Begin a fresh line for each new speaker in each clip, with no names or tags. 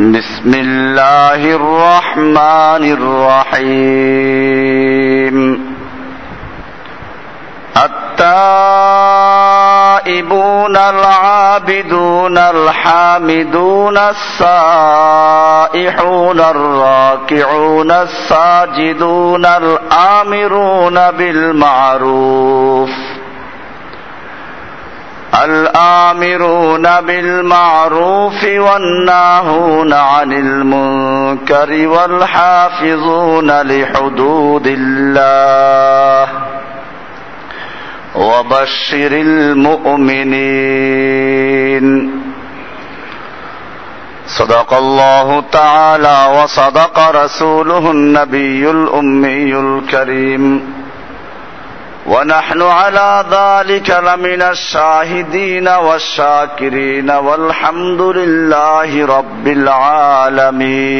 بسم الله الرحمن الرحيم. التائبون العابدون الحامدون السائحون الراكعون الساجدون الآمرون بالمعروف. الآمرون بالمعروف والناهون عن المنكر والحافظون لحدود الله وبشر المؤمنين. صدق الله تعالى وصدق رسوله النبي الأمي الكريم. ونحن على ذلك لمن الشاهدين والشاكرين والحمد لله رب العالمين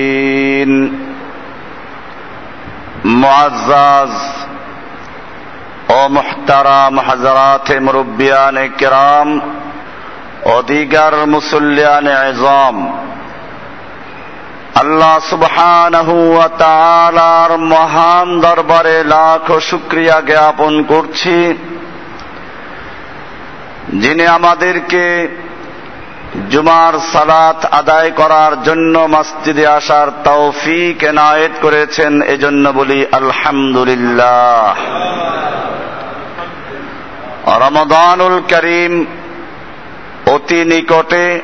معزز ও মুহতারাম হাজরাত মুরব্বিয়ান কিরাম ও দিগার মুসল্লিয়ান এজম আল্লাহ তাআলার মহান দরবারে লাখ শুকরিয়া জ্ঞাপন করছি। যিনি আমাদেরকে জুমার সালাত আদায় করার জন্য মসজিদে আসার তৌফিক এনায়েত করেছেন, এজন্য বলি আলহামদুলিল্লাহ। রমদানুল করিম অতি নিকটে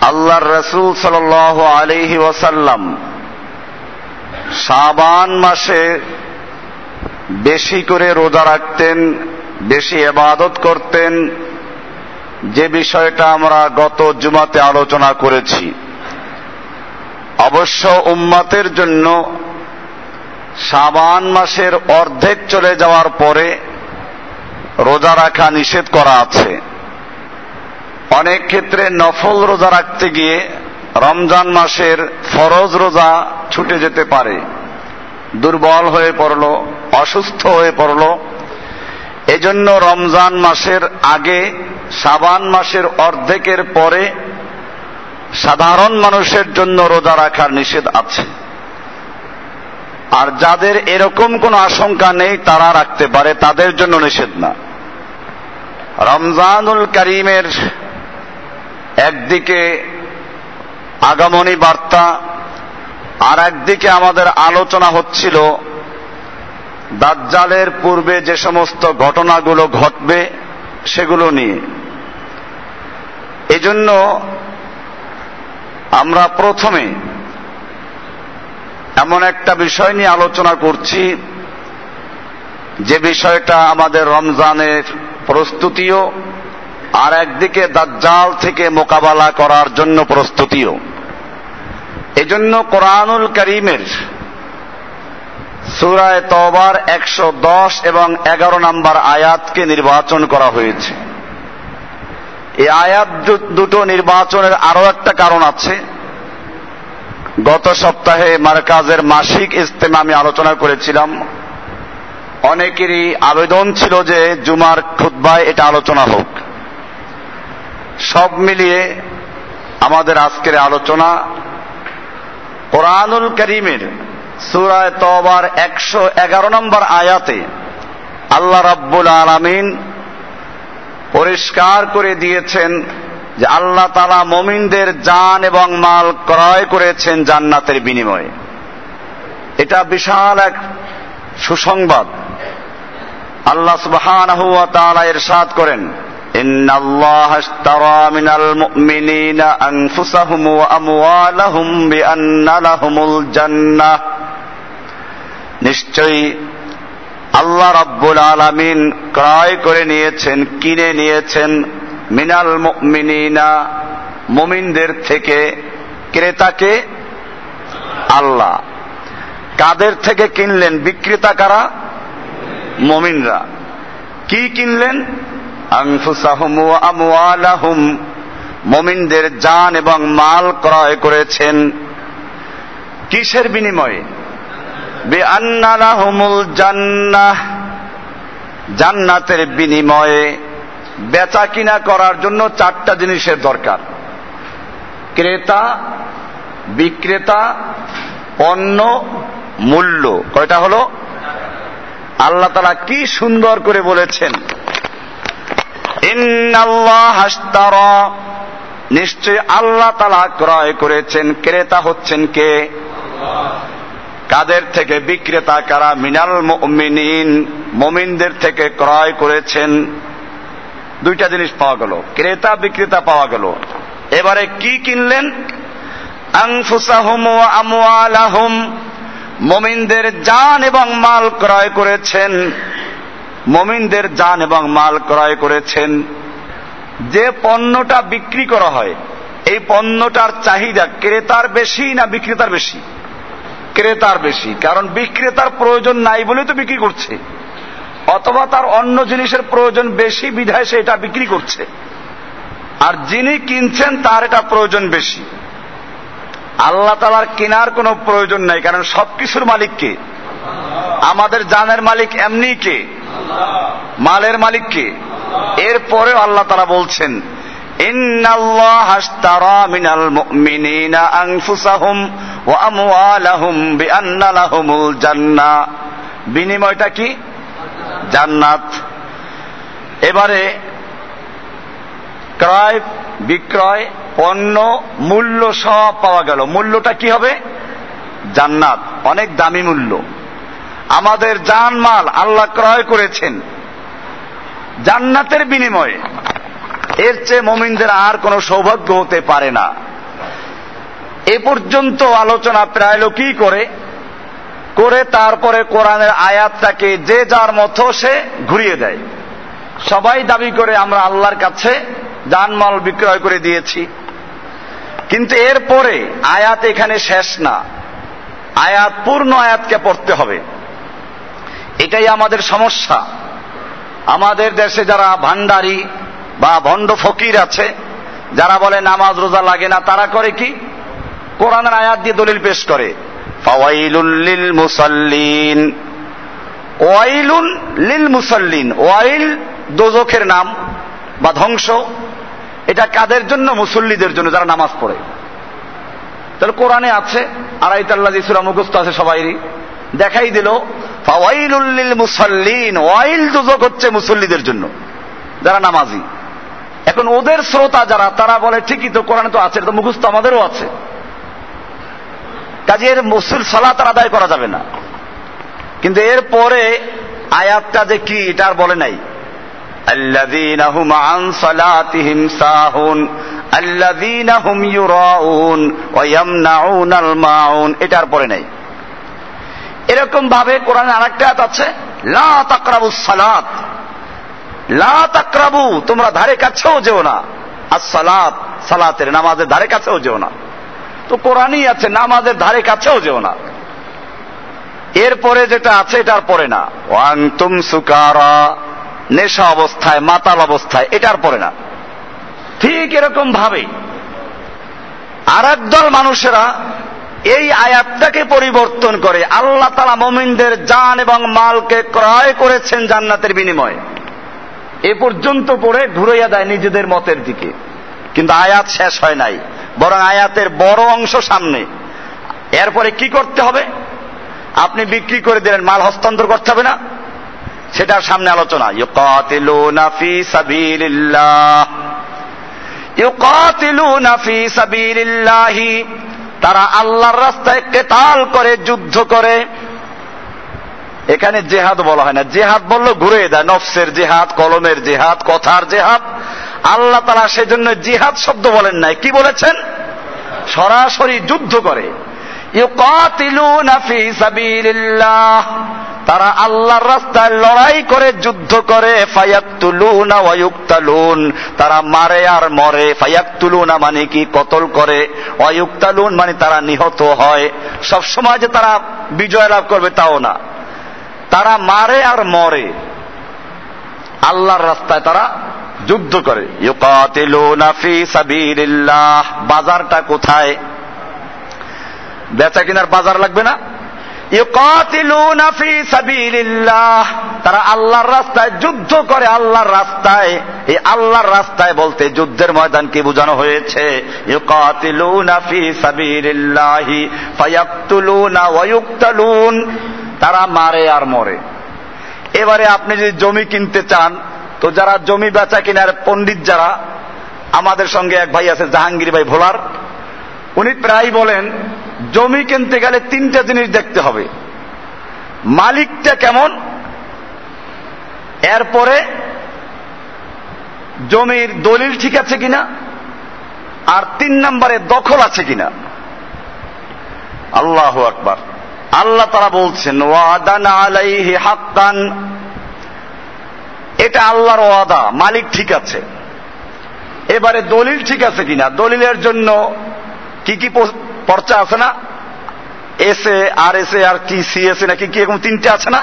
আল্লাহর রসুল সাল আলিহি ওয়াসাল্লাম সাবান মাসে বেশি করে রোজা রাখতেন, বেশি এবাদত করতেন। যে বিষয়টা আমরা গত জুমাতে আলোচনা করেছি। অবশ্য উম্মাতের জন্য সাবান মাসের অর্ধেক চলে যাওয়ার পরে রোজা রাখা নিষেধ করা আছে। অনেক ক্ষেত্রে নফল রোজা রাখতে গিয়ে রমজান মাসের ফরজ রোজা ছুটে যেতে পারে। দুর্বল হয়ে পড়ল, অসুস্থ হয়ে পড়ল। এজন্য রমজান মাসের আগে, সাবান মাসের অর্ধেকের পরে সাধারণ মানুষের জন্য রোজা রাখার নিষেধ আছে। আর যাদের এরকম কোনো আশঙ্কা নেই, তারা রাখতে পারে, তাদের জন্য নিষেধ না। রমজানুল করিমের একদিকে আগমনী বার্তা, আর একদিকে আমাদের আলোচনা হচ্ছিল, দাজ্জালের পূর্বে যে সমস্ত ঘটনাগুলো ঘটবে সেগুলো নিয়ে। এজন্য আমরা প্রথমে এমন একটা বিষয় নিয়ে আলোচনা করছি, যে বিষয়টা আমাদের রমজানের প্রস্তুতিও আর একদিকে দাজ্জাল থেকে মোকাবেলা করার জন্য প্রস্তুতিও। এজন্য কোরআনুল করিমের সুরায় তবার একশো দশ এবং এগারো নম্বর আয়াতকে নির্বাচন করা হয়েছে। এই আয়াত দুটো নির্বাচনের আরও একটা কারণ আছে। গত সপ্তাহে মার্কাজের মাসিক ইস্তেমা আমি আলোচনা করেছিলাম। অনেকেরই আবেদন ছিল যে জুমার খুদ্বায় এটা আলোচনা হোক। সব মিলিয়ে আমাদের আজকের আলোচনা কোরআনুল করিমের সুরায় তবার একশো এগারো নম্বর আয়াতে আল্লাহ রাব্বুল আলামিন পরিষ্কার করে দিয়েছেন যে আল্লাহ তালা মমিনদের জান এবং মাল ক্রয় করেছেন জান্নাতের বিনিময়ে। এটা বিশাল এক সুসংবাদ। আল্লাহ ওয়া তাআলা করেন إن الله اشترى من المؤمنين أنفسهم وأموالهم بأن لهم الجنة নিশ্চয়ই আল্লাহ রাব্বুল আলামিন ক্রয় করে নিয়েছেন কিনে নিয়েছেন মিনাল মুমিনিনা মুমিনদের থেকে ক্রেতাকে আল্লাহ কাদের থেকে কিনলেন বিক্রেতা কারা মমিনরা কি কিনলেন আনফুসাহুম ওয়া মমিনদের জান এবং মাল ক্রয় করেছেন। কিসের বিনিময়ে? জান্নাহ। জান্নাতের বিনিময়ে বেচা কিনা করার জন্য চারটা জিনিসের দরকার। ক্রেতা, বিক্রেতা, পণ্য, মূল্য। কয়টা হলো? আল্লাহ তারা কি সুন্দর করে বলেছেন? নিশ্চয় আল্লাহ তালা ক্রয় করেছেন, ক্রেতা হচ্ছেন কে? কাদের থেকে বিক্রেতা, কারা মিনাল মমিনিন, মমিনদের থেকে ক্রয় করেছেন? দুইটা জিনিস পাওয়া গেল, ক্রেতা, বিক্রেতা পাওয়া গেল। এবারে কি কিনলেন? মমিনদের জান এবং মাল ক্রয় করেছেন। মমিনদের জান এবং মাল ক্রয় করেছেন। যে পণ্যটা বিক্রি করা হয়, এই পণ্যটার চাহিদা ক্রেতার বেশি না বিক্রেতার বেশি? ক্রেতার বেশি, কারণ বিক্রেতার প্রয়োজন নাই বলে তো বিক্রি করছে। অথবা তার অন্য জিনিসের প্রয়োজন বেশি বিধায় সে এটা বিক্রি করছে। আর যিনি কিনছেন তার এটা প্রয়োজন বেশি। আল্লাহ তালার কেনার কোনো প্রয়োজন নাই, কারণ সবকিছুর মালিক কে? আমাদের জানের মালিক এমনি কে? মালের মালিক কে? এরপরে আল্লাহ তারা বলছেন বিনিময়টা কি? জান্নাত। এবারে ক্রয়, বিক্রয়, পণ্য, মূল্য সব পাওয়া গেল। মূল্যটা কি হবে? জান্নাত। অনেক দামি মূল্য। আমাদের জানমাল আল্লাহ ক্রয় করেছেন। জান্নাতের বিনিময়ে। এর চেয়ে মমিনদের আর কোনো সৌভাগ্য হতে পারে না। এ পর্যন্ত আলোচনা প্রায় লোকই করে করে তারপরে কোরআনের আয়াতটাকে যে যার মতো সে ঘুরিয়ে দেয়। সবাই দাবি করে আমরা আল্লাহর কাছে জানমাল বিক্রয় করে দিয়েছি। কিন্তু এরপরে আয়াত এখানে শেষ না। আয়াত পূর্ণ আয়াতকে পড়তে হবে। এটাই আমাদের সমস্যা। আমাদের দেশে যারা ভান্ডারি বা ভণ্ড ফকির আছে, যারা বলে নামাজ রোজা লাগে না, তারা করে কি? কোরআনের আয়াত দিয়ে দলিল পেশ করে। ফাওয়াইলুল লিল মুসাল্লিন। ওয়াইলুন লিল মুসাল্লিন। ওয়াইল দোজখের নাম বা ধ্বংস। এটা কাদের জন্য? মুসল্লিদের জন্য, যারা নামাজ পড়ে। তাহলে কোরআনে আছে আড়াইতাল্লা যিশুরা মুখস্থ আছে সবাইরই। দেখাই দিল ফাওয়াইলুল্লিল মুসাল্লিন, ওয়াইল দুজক হচ্ছে মুসল্লিদের জন্য, যারা নামাজি। এখন ওদের শ্রোতা যারা, তারা বলে, ঠিকই তো, কোরআন তো আছে তো মুখস্থ আমাদেরও আছে। কাজে এর মুসুল সালাত আদায় করা যাবে না। কিন্তু এর পরে আয়াতটা যে কি, এটা আর বলে নাই। এটার পরে নাই। এরকম ভাবে কোরআনে আরেকটা আয়াত আছে, লা তাকরাবু সালাত। লা তাকরাবু, তোমরা ধারে কাছেও যেও না। আর সালাত, সালাতের নামাজের ধারে কাছেও যেও না। তো কোরআনই আছে, নামাজের ধারে কাছেও যেও না। এরপরে যেটা আছে, এটার পরে না। ওয়ান তুম সুকারা, নেশা অবস্থায়, মাতাল অবস্থায়, এটার পরে না। ঠিক এরকম ভাবে আর দল মানুষেরা এই আয়াতটাকে পরিবর্তন করে আল্লাহ তালা মমিনদের জান এবং মালকে ক্রয় করেছেন জান্নাতের বিনিময়ে। এ পর্যন্ত পড়ে ঘুরাইয়া দেয় নিজেদের মতের দিকে। কিন্তু আয়াত শেষ হয় নাই, বরং আয়াতের বড় অংশ সামনে। এরপরে কি করতে হবে? আপনি বিক্রি করে দিলেন, মাল হস্তান্তর করতে হবে না? সেটার সামনে আলোচনা। ইউকাতিলুনা ফি সাবিলিল্লাহ। ইউকাতিলুনা ফি সাবিলিল্লাহি। তারা আল্লাহর রাস্তায় কেতাল করে, যুদ্ধ করে। এখানে জেহাদ বলা হয় না। জেহাদ বলল ঘুরে দেয়, নফসের জেহাদ, কলমের জেহাদ, কথার জেহাদ। আল্লাহ তারা সেজন্য জিহাদ শব্দ বলেন নাই। কি বলেছেন? সরাসরি যুদ্ধ করে। তারা আল্লাহর রাস্তায় লড়াই করে, যুদ্ধ করে তারা মারে আর মরে। ফায়াক্তুলুনা মানে কি? কতল করে। ওয়ায়ুক্তালুন মানে তারা নিহত হয়। সব সময় যে তারা বিজয় লাভ করবে তাও না। তারা মারে আর মরে। আল্লাহর রাস্তায় তারা যুদ্ধ করে। ইউকাতিলুনা ফি সাবিলিল্লাহ। বাজারটা কোথায়? বেচা কিনার বাজার লাগবে না? তারা আল্লাহর রাস্তায় যুদ্ধ করে আল্লাহর রাস্তায়। এই আল্লাহর রাস্তায় বলতে যুদ্ধের ময়দান কি বোঝানো হয়েছে? তারা মারে আর মরে। এবারে আপনি যদি জমি কিনতে চান, তো যারা জমি বেচা কিনার পণ্ডিত যারা, আমাদের সঙ্গে এক ভাই আছে, জাহাঙ্গীর ভাই ভোলার, উনি প্রায় বলেন জমি কিনতে গেলে তিনটা জিনিস দেখতে হবে। মালিকটা কেমন? এরপরে জমির দলিল ঠিক আছে কিনা? আর তিন নম্বরে দখল আছে কিনা? আল্লাহ আকবার। আল্লাহ তারা বলছেন, ওয়াদান আলাইহি হাক্কান। এটা আল্লাহর ওয়াদা, মালিক ঠিক আছে। এবারে দলিল ঠিক আছে কিনা? দলিলের জন্য কি কি পর্চা আছে না? S A R S A আর কি সি এস এ নাকি কি এরকম তিনটে আছে না?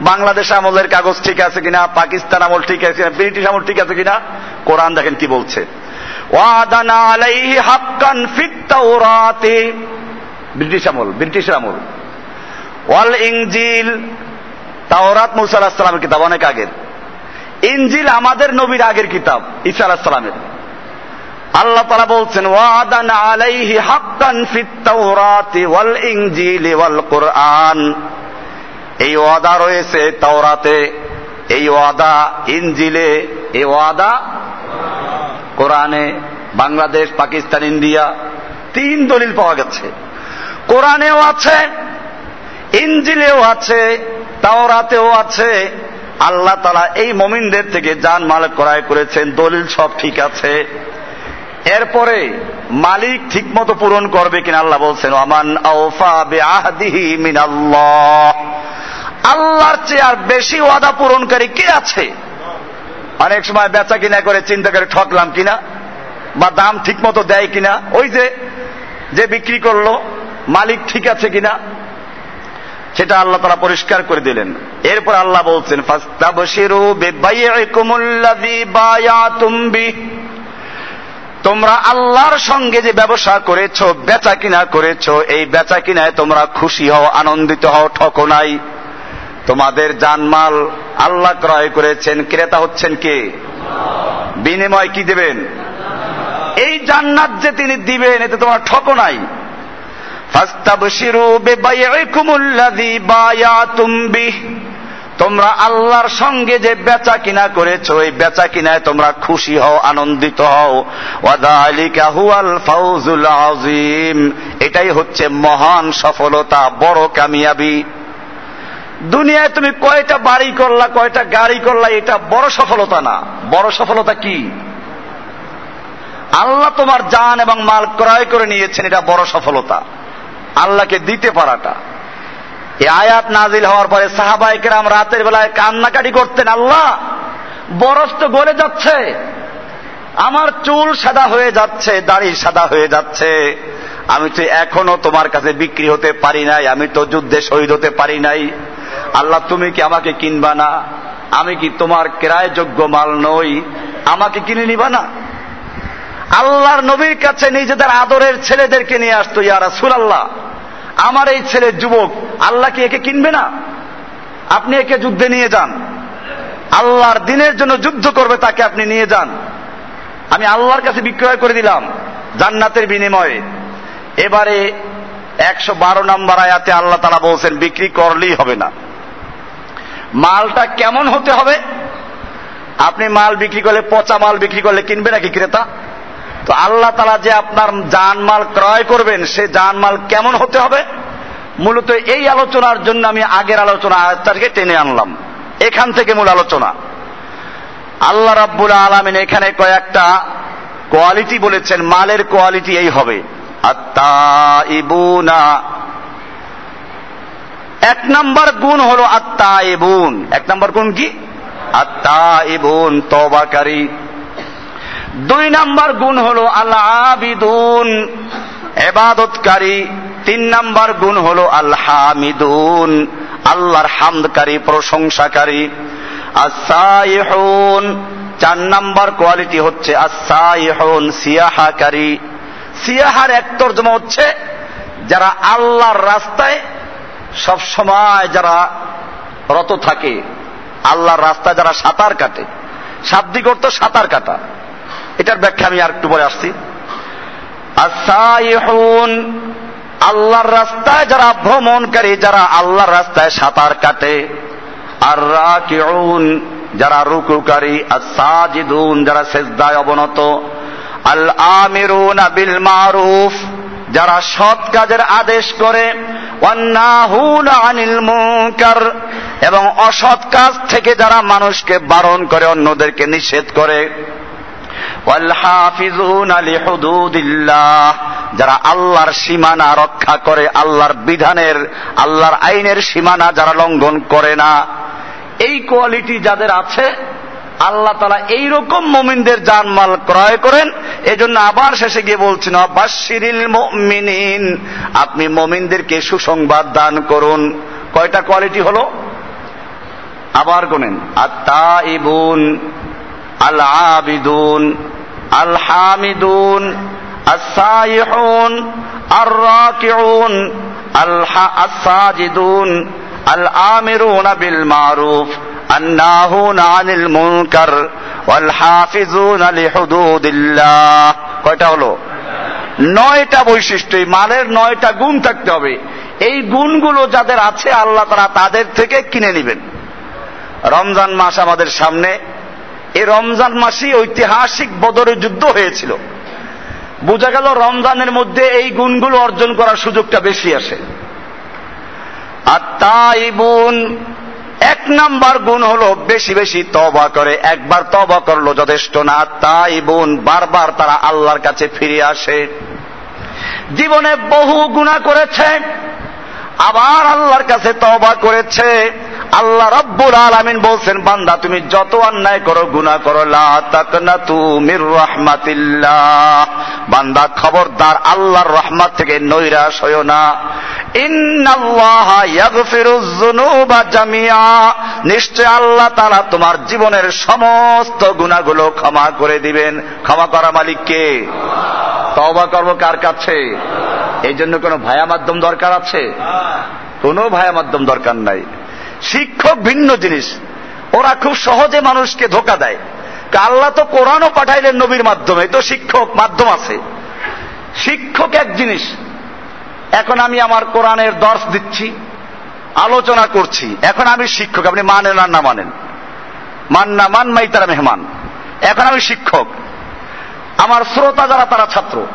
বাংলাদেশ আমলের কাগজ ঠিক আছে কিনা? পাকিস্তান আমল ঠিক আছে কিনা? ব্রিটিশ আমল ঠিক আছে কিনা? কোরআন দেখেন কি বলছে। ব্রিটিশ আমল ব্রিটিশ আমল। ওয়াল ইংজিল তাওরাত মুসা আলাহিস সালামের কিতাব অনেক আগের। ইঞ্জিল আমাদের নবীর আগের কিতাব, ঈসা আলাহিস সালামের। আল্লাহ তারা বলছেন, ওয়াদান আলাইহি হাক্কান ফিত তাওরাতি ওয়াল ইনজিলি ওয়াল কোরআন। এই ওয়াদা রয়েছে তাওরাতে, এই ওয়াদা ইনজিলে, এই ওয়াদা কোরআনে। বাংলাদেশ, পাকিস্তান, ইন্ডিয়া, তিন দলিল পাওয়া গেছে। কোরআনেও আছে, ইনজিলেও আছে, তাওরাতেও আছে। আল্লাহ তালা এই মমিনদের থেকে যান মাল ক্রয় করেছেন, দলিল সব ঠিক আছে। এরপরে মালিক ঠিক মতো পূরণ করবে কিনা আল্লাহ বলছেন আমান মিনাল্লাহ। আল্লাহর চেয়ে আর বেশি ওয়াদা পূরণকারী কে আছে? অনেক সময় বেচা কিনা করে চিন্তা করে ঠকলাম কিনা? বা দাম ঠিক মতো দেয় কিনা? ওই যে যে বিক্রি করল, মালিক ঠিক আছে কিনা? সেটা আল্লাহ তারা পরিষ্কার করে দিলেন। এরপর আল্লাহ বলছেন, ফাস্তাবশিরু বিবাইকুমুল্লাযী বায়াতুম বিহি। তোমরা আল্লাহর সঙ্গে যে ব্যবসা করেছ, বেচা কিনা করেছ, এই বেচা কিনায় তোমরা খুশি হও, আনন্দিত হও, ঠকো নাই। তোমাদের জানমাল আল্লাহ ক্রয় করেছেন। ক্রেতা হচ্ছেন কে? বিনিময় কি দেবেন? এই জান্নাত যে তিনি দিবেন, এতে তোমার ঠকো নাই। ফাস্তাবশিরু বিবাইকুমুল্লাযী বায়াতুম বিহি। তোমরা আল্লাহর সঙ্গে যে বেচা কিনা করেছ, এই বেচা কিনায় তোমরা খুশি হও, আনন্দিত হও। ফাউজুল আযীম। এটাই হচ্ছে মহান সফলতা, বড় কামিয়াবি। দুনিয়ায় তুমি কয়টা বাড়ি করলা, কয়টা গাড়ি করলা, এটা বড় সফলতা না। বড় সফলতা কি? আল্লাহ তোমার জান এবং মাল ক্রয় করে নিয়েছেন, এটা বড় সফলতা। আল্লাহকে দিতে পারাটা। এই আয়াত নাজিল হওয়ার পরে সাহাবাইকেরাম রাতের বেলায় কান্নাকাটি করতেন, আল্লাহ, বরফ তো গলে যাচ্ছে, আমার চুল সাদা হয়ে যাচ্ছে, দাড়ি সাদা হয়ে যাচ্ছে। আমি তো এখনও তোমার কাছে বিক্রি হতে পারি নাই, আমি তো যুদ্ধে শহীদ হতে পারি নাই। আল্লাহ, তুমি কি আমাকে কিনবা না? আমি কি তোমার ক্রায় যোগ্য মাল নই? আমাকে কিনে নিবা না? আল্লাহর নবীর কাছে নিজেদের আদরের ছেলেদেরকে নিয়ে আসতো ইয়ারা সুলাল্লাহ আমার এই ছেলে যুবক, আল্লাহ কি একে কিনবে না? আপনি একে যুদ্ধে নিয়ে যান। আল্লাহর দিনের জন্য যুদ্ধ করবে, তাকে আপনি নিয়ে যান। আমি আল্লাহর কাছে বিক্রয় করে দিলাম, জান্নাতের বিনিময়ে। এবারে একশো বারো নম্বর আয়াতে আল্লাহ তালা বলছেন, বিক্রি করলেই হবে না। মালটা কেমন হতে হবে? আপনি মাল বিক্রি করলে, পচা মাল বিক্রি করলে কিনবে নাকি ক্রেতা? তো আল্লাহ তালা যে আপনার জানমাল ক্রয় করবেন, সে জানমাল কেমন হতে হবে? মূলত এই আলোচনার জন্য আমি আগের আলোচনা আয়াতটাকে টেনে আনলাম। এখান থেকে মূল আলোচনা। আল্লাহ রাব্বুল আলমিন এখানে কয়েকটা কোয়ালিটি বলেছেন, মালের কোয়ালিটি এই হবে। আত্মা ইবুনা এক নম্বর গুণ হলো আত্মা ইবুন এক নম্বর গুণ কি? আত্মা ইবুন তবাকারী দুই নাম্বার গুণ হলো আল্লাহ আবিদুন এবাদতকারী। তিন নাম্বার গুণ হলো আল্লাহ হামিদুন আল্লাহর হামদকারী, প্রশংসাকারী। আসাইহুন চার নাম্বার কোয়ালিটি হচ্ছে আসাইহুন সিয়াহাকারী। সিয়াহার এক তর্জমা হচ্ছে যারা আল্লাহর রাস্তায় সব সময় যারা রত থাকে, আল্লাহর রাস্তায় যারা সাঁতার কাটে। শাব্দিক অর্থ সাঁতার কাটা। এটার ব্যাখ্যা আমি আর একটু পরে আসছি। আল্লাহর রাস্তায় যারা ভ্রমণকারী, যারা আল্লাহর রাস্তায় সাঁতার কাটে। আর যারা রুকুকারী। আর সাজিদুন যারা সেজদায় অবনত। আল আমিরুন বিল মারুফ যারা সৎ কাজের আদেশ করে। আনিল মুনকার এবং অসৎ কাজ থেকে যারা মানুষকে বারণ করে, অন্যদেরকে নিষেধ করে। যারা আল্লাহর সীমানা রক্ষা করে, আল্লাহর বিধানের, আল্লাহর আইনের সীমানা যারা লঙ্ঘন করে না, এই কোয়ালিটি যাদের আছে, আল্লাহ তালা এইরকম মমিনদের জানমাল ক্রয় করেন। এজন্য আবার শেষে গিয়ে বলছেন বাশিরিল মুমিনিন, আপনি মমিনদেরকে সুসংবাদ দান করুন। কয়টা কোয়ালিটি হলো? আবার গোনেন আত্মা ইবুন আল আবিদুন আল হামিদুন السائحون الراكعون الساجدون الآمرون بالمعروف الناهون عن المنكر والحافظون لحدود الله কয়টা হলো নয়টা বৈশিষ্ট্য মালের নয়টা গুণ থাকতে হবে এই গুণগুলো যাদের আছে আল্লাহ তারা তাদের থেকে কিনে নেবেন রমজান মাস আমাদের সামনে এই রমজান মাসই ঐতিহাসিক বদরের যুদ্ধ হয়েছিল। বোঝা গেল রমজানের মধ্যে এই গুণগুলো অর্জন করার সুযোগটা বেশি আসে। আর তাই বোন, এক নাম্বার গুণ হলো বেশি বেশি তবা করে, একবার তবা করল যথেষ্ট না। তাই বোন, বারবার তারা আল্লাহর কাছে ফিরে আসে। জীবনে বহু গুণা করেছে, আবার আল্লাহর কাছে তবা করেছে। আল্লাহ রব্বুল আলামিন বলছেন, বান্দা, তুমি যত অন্যায় করো, গুনাহ করো, লা তাকনাতু মির বান্দা, খবরদার, আল্লাহর রহমত থেকে নৈরাশ হইও না। ইন্নাল্লাহ ইয়াগফিরুয যুনুবা জামিআ। নিশ্চয় আল্লাহ তাআলা তোমার জীবনের সমস্ত গুনাহগুলো ক্ষমা করে দিবেন। ক্ষমা করা মালিক কে? তওবা করব কার কাছে? এই জন্য কোনো ভায়া মাধ্যম দরকার আছে? কোনো ভায়া মাধ্যম দরকার নাই। শিক্ষক ভিন্ন জিনিস। ওরা খুব সহজে মানুষকে ধোকা দেয়। আল্লাহ তো কোরআনও পাঠাইলেন নবীর মাধ্যমে, তো শিক্ষক মাধ্যম আছে। শিক্ষক এক জিনিস। এখন আমি আমার কোরআনের দর্শ দিচ্ছি, আলোচনা করছি। এখন আমি শিক্ষক, আপনি মানেন আর না মানেন। মান না মান মাই তারা মেহমান। এখন আমি শিক্ষক। আমার শ্রোতা যারা, তারা ছাত্র।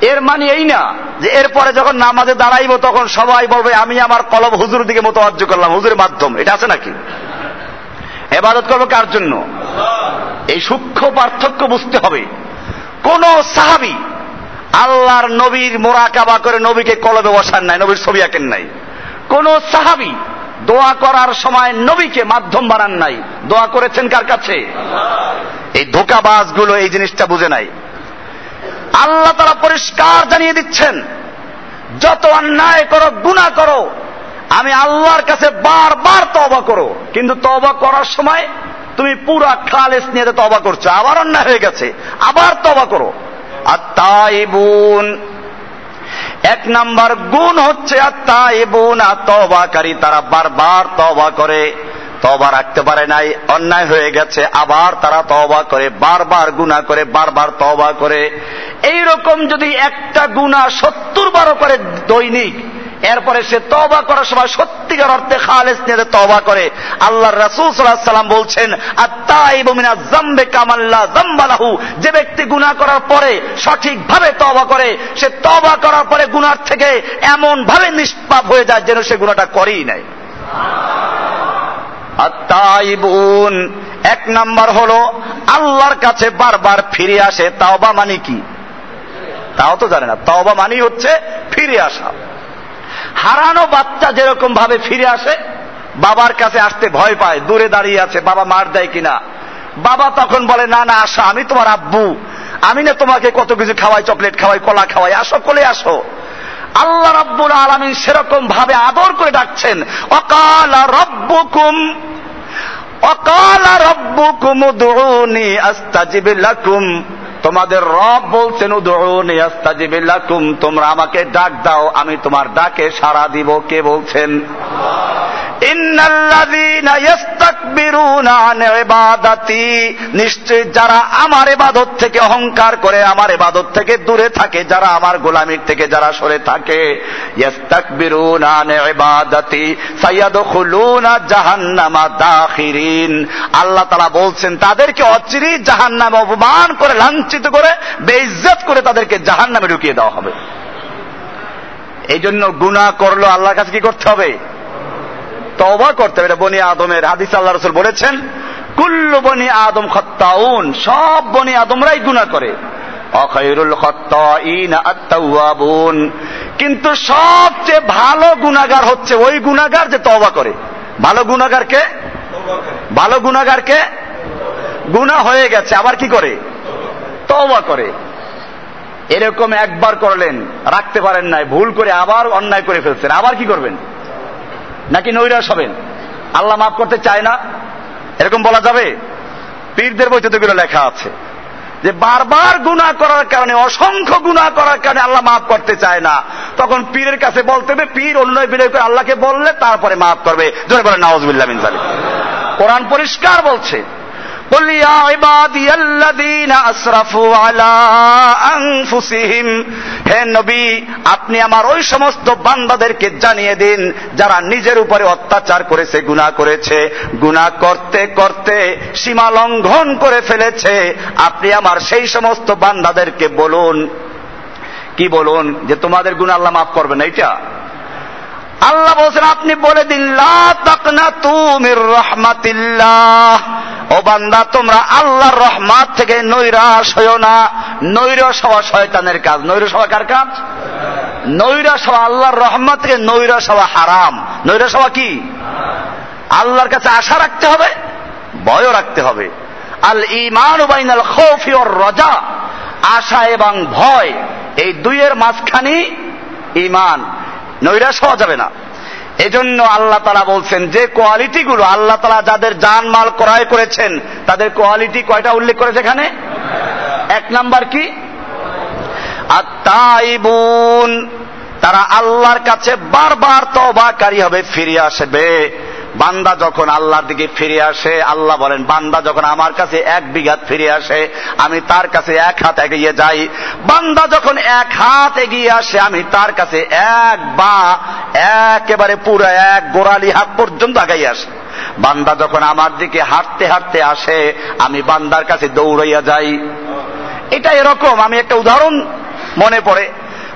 এর মানে এই না যে এরপরে যখন নামাজে দাঁড়াইবো, তখন সবাই বলবে, আমি আমার কলব হুজুর দিকে মোতাবাজ্য করলাম, হুজুরের মাধ্যম। এটা আছে নাকি? এবাদত করব কার জন্য? এই সূক্ষ্ম পার্থক্য বুঝতে হবে। কোন সাহাবি আল্লাহর নবীর মোরাকাবা করে নবীকে কলবে বসান নাই, নবীর ছবি আঁকেন নাই। কোন সাহাবি দোয়া করার সময় নবীকে মাধ্যম বানান নাই। দোয়া করেছেন কার কাছে? এই ধোকাবাজগুলো এই জিনিসটা বুঝে নাই। আল্লাহ তারা পরিষ্কার জানিয়ে দিচ্ছেন, যত অন্যায় করো গুণা করো, আমি আল্লাহর কাছে বারবার তবা করো। কিন্তু তবা করার সময় তুমি পুরা খালেস নিয়ে তবা করছ, আবার অন্যায় হয়ে গেছে, আবার তবা করো। আর তাই বোন এক নাম্বার গুণ হচ্ছে আর তাই বোন আর তবাকারী তারা বারবার তবা করে। তবা রাখতে পারে নাই, অন্যায় হয়ে গেছে, আবার তারা তবা করে, বারবার গুণা করে, বারবার তবা করে। এই রকম যদি একটা গুণা সত্তর বারো করে দৈনিক, এরপরে সে তবা করার সময় সত্যিকার অর্থে খালেস নিয়ে তবা করে। আল্লাহ রাসুল সাল্লাহ সাল্লাম বলছেন আত্মাইবমিনা জাম্বে কামাল্লা জাম্বালাহু যে ব্যক্তি গুনাহ করার পরে সঠিকভাবে তবা করে, সে তবা করার পরে গুনার থেকে এমন ভাবে নিষ্পাপ হয়ে যায় যেন সে গুনাহটা করেই নাই। আত্মাইবুন এক নাম্বার হলো, আল্লাহর কাছে বারবার ফিরে আসে, তাওবা মানে কি? তাও তো জানে না। তাওবা মানি হচ্ছে ফিরে আসা। হারানো বাচ্চা যেরকম ভাবে ফিরে আসে, বাবার কাছে আসতে ভয় পায়, দূরে দাঁড়িয়ে আছে, বাবা মার দেয় কিনা। বাবা তখন বলে, না না, আসো, আমি তোমার আব্বু। আমি না তোমাকে কত কিছু খাওয়াই, চকলেট খাওয়াই, কলা খাওয়াই, আসো, কোলে আসো। আল্লাহ রব্বুল আলমিন সেরকম ভাবে আদর করে ডাকছেন, অকাল রব্বুকুম অকাল রব্বুকুম উদউনি আস্তাজিবিল্লাকুম লাকুম। তোমাদের রব বলছেন, উদউনি আস্তাজিবিল্লাকুম লাকুম, তোমরা আমাকে ডাক দাও, আমি তোমার ডাকে সাড়া দিব। কে বলছেন? নিশ্চয় যারা আমার এবাদত থেকে অহংকার করে, আমার এবাদত থেকে দূরে থাকে, যারা আমার গোলামির থেকে যারা সরে থাকে আল্লাহ তারা বলছেন, তাদেরকে অচিরি জাহান নামে অপমান করে, লাঞ্ছিত করে, বেইজ্জত করে তাদেরকে জাহান নামে ঢুকিয়ে দেওয়া হবে। এই জন্য গুণা করল আল্লাহর কাছে কি করতে হবে? তবা করতে হবে। এটা বনি আদমের হাদিস আল্লাহ রসুল বলেছেন, কুল্লু বনি আদম খত্তাউন সব বনি আদমরাই গুণা করে। অখৈরুল খত্তাইন আত্তাউয়াবুন কিন্তু সবচেয়ে ভালো গুণাগার হচ্ছে ওই গুণাগার যে তবা করে। ভালো গুণাগারকে ভালো গুণাগারকে গুণা হয়ে গেছে, আবার কি করে? তবা করে। এরকম একবার করলেন, রাখতে পারেন নাই, ভুল করে আবার অন্যায় করে ফেলছেন, আবার কি করবেন? নাকি নৈরাস হবেন? আল্লাহ মাফ করতে চায় না? এরকম বলা যাবে? পীরদের বইতে তো লেখা আছে। যে বারবার গুণা করার কারণে, অসংখ্য গুণা করার কারণে আল্লাহ মাফ করতে চায় না। তখন পীরের কাছে বলতে হবে, পীর অন্যায় বিনয় করে আল্লাহকে বললে তারপরে মাফ করবে। জোরে বলে মিন কোরআন পরিষ্কার বলছে قل يا عبادي الذين اسرفوا على انفسهم হে নবী আপনি আমার ওই সমস্ত বান্দাদেরকে জানিয়ে দিন যারা নিজের উপরে অত্যাচার করেছে গুনাহ করেছে গুনাহ করতে করতে সীমা লঙ্ঘন করে ফেলেছে আপনি আমার সেই সমস্ত বান্দাদেরকে বলুন কি বলুন যে তোমাদের গুনাহ আল্লাহ মাফ করবেন এইটা আল্লাহ বলছেন, আপনি বলে দিন রহমাতিল্লাহ। ও বান্দা, তোমরা আল্লাহর রহমাত থেকে নৈরাশ হইও না। নৈরাশ হওয়া শয়তানের কাজ। নৈরাশ হওয়া কার কাজ? নৈরাশ হওয়া আল্লাহর রহমাত থেকে নৈরাশ হওয়া হারাম। নৈরাশ হওয়া কি? আল্লাহর কাছে আশা রাখতে হবে, ভয়ও রাখতে হবে। আল ইমান বাইনাল খৌফি ওর রজা। আশা এবং ভয়, এই দুইয়ের মাঝখানি ইমান নৈরাশ হওয়া যাবে না। এজন্য আল্লাহ তারা বলছেন, যে কোয়ালিটি গুলো আল্লাহ তারা যাদের যান মাল ক্রয় করেছেন, তাদের কোয়ালিটি কয়টা উল্লেখ করেছে এখানে এক নাম্বার কি? আত্মাইবুন তারা আল্লাহর কাছে বারবার তবাকারী হবে, ফিরে আসবে। বান্দা যখন আল্লাহর দিকে ফিরে আসে, আল্লাহ বলেন, বান্দা যখন আমার কাছে এক বিঘাত ফিরে আসে, আমি তার কাছে এক হাত এগিয়ে যাই। বান্দা যখন এক হাত এগিয়ে আসে, আমি তার কাছে এক বা একেবারে পুরো এক গোড়ালি হাত পর্যন্ত আগাই আসে। বান্দা যখন আমার দিকে হাঁটতে হাঁটতে আসে, আমি বান্দার কাছে দৌড়াইয়া যাই। এটা এরকম, আমি একটা উদাহরণ মনে পড়ে।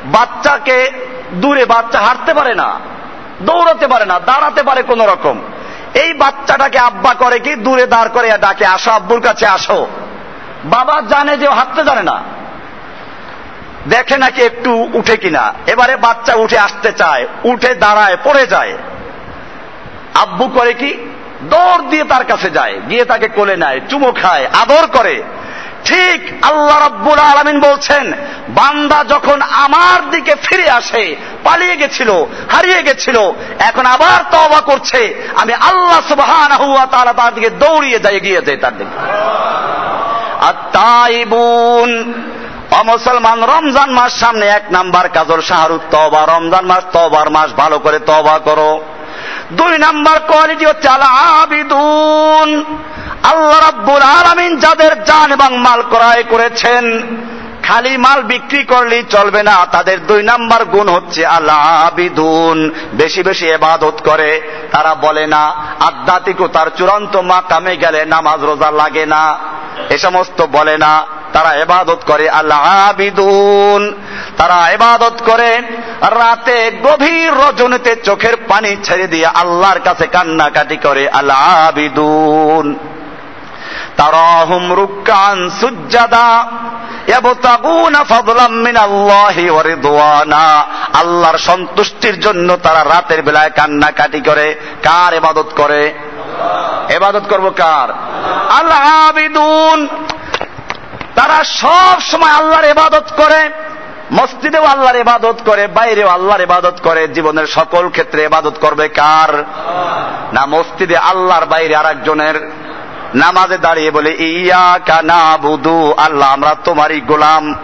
বাচ্চাকে দূরে বাচ্চা হাঁটতে পারে না। দৌড়াতে পারে না, দাঁড়াতে পারে কোন রকম। এই বাচ্চাটাকে আব্বা করে কি, দূরে দাঁড় করে ডাকে, আসো, আব্বুর কাছে আসো। বাবা জানে যে হাঁটতে জানে না। দেখে নাকি একটু উঠে কিনা। এবারে বাচ্চা উঠে আসতে চায়, উঠে দাঁড়ায়, পড়ে যায়। আব্বু করে কি, দৌড় দিয়ে তার কাছে যায়, গিয়ে তাকে কোলে নেয়, চুমো খায়, আদর করে। ঠিক আল্লাহ রব্বুল আলমিন বলছেন, বান্দা যখন আমার দিকে ফিরে আসে পালিয়ে গেছিল, হারিয়ে গেছিল, এখন আবার তবা করছে। আমি আল্লাহ সুবহান হুয়া তারা তার দিকে দৌড়িয়ে যাই গিয়ে যাই তার দিকে। আর তাইবুন অমুসলমান রমজান মাস সামনে এক নাম্বার কাজল, শাহরুখ তবা রমজান মাস তবার মাস, ভালো করে তবা করো। দুই নাম্বার কোয়ালিটি হচ্ছে আল্লাহ রাব্বুল আলামিন যাদের জান এবং মাল ক্রয় করেছেন খালি মাল বিক্রি করলেই চলবে না, তাদের দুই নাম্বার গুণ হচ্ছে আল্লাহ আবিদুন। বেশি বেশি এবাদত করে, তারা বলে না আধ্যাত্মিকতার চূড়ান্ত মাকামে গেলে নামাজ রোজা লাগে না। এ সমস্ত বলে না, তারা এবাদত করে আল্লাহ আবিদুন। তারা এবাদত করে, রাতে গভীর রজনীতে চোখের পানি ছেড়ে দিয়ে আল্লাহর কাছে কান্নাকাটি করে আল্লাহ আবিদুন। তারাহুম রুকান সুজ্জাদা আল্লাহর সন্তুষ্টির জন্য তারা রাতের বেলায় কান্নাকাটি করে। কার ইবাদত করে? এবাদত করব কার? আল্লাহ আবিদুন তারা সব সময় আল্লাহর ইবাদত করে, মসজিদেও আল্লাহর ইবাদত করে, বাইরেও আল্লাহর ইবাদত করে। জীবনের সকল ক্ষেত্রে ইবাদত করবে কার? না, মসজিদে আল্লাহর বাইরে আর একজনের নামাজে দাঁড়িয়ে বলে ইয়া কানা বুধু আল্লাহ, আমরা তোমারই গোলাম।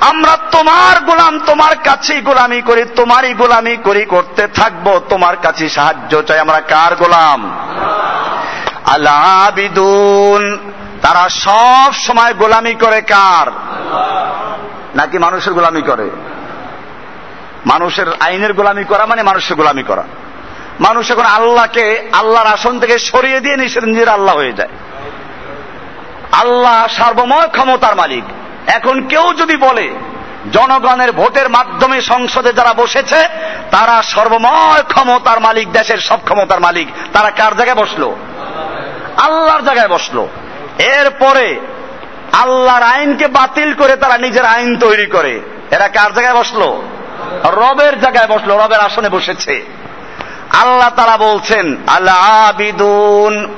আমরা তোমার গোলাম, তোমার কাছেই গোলামি করি, তোমারই গোলামি করি, করতে থাকব, তোমার কাছে সাহায্য চাই। আমরা কার গোলাম? আল্লাহ, আবিদুন। তারা সব সময় গোলামি করে কার? নাকি মানুষের গোলামি করে? মানুষের আইনের গোলামি করা মানে মানুষের গোলামি করা। মানুষ এখন আল্লাহকে, আল্লাহর আসন থেকে সরিয়ে দিয়ে নিজের নিজের আল্লাহ হয়ে যায়। আল্লাহ সার্বময় ক্ষমতার মালিক। এখন কেউ যদি বলে, জনগণের ভোটের মাধ্যমে সংসদে যারা বসেছে, তারা সর্বময় ক্ষমতার মালিক, দেশের সব ক্ষমতার মালিক, তারা কার জায়গায় বসল? আল্লাহর জায়গায় বসল। এরপরে আল্লাহর আইনকে বাতিল করে তারা নিজের আইন তৈরি করে। এরা কার জায়গায় বসল? রবের জায়গায় বসল, রবের আসনে বসেছে। আল্লাহ তারা বলছেন আল্লাহ আবিদুন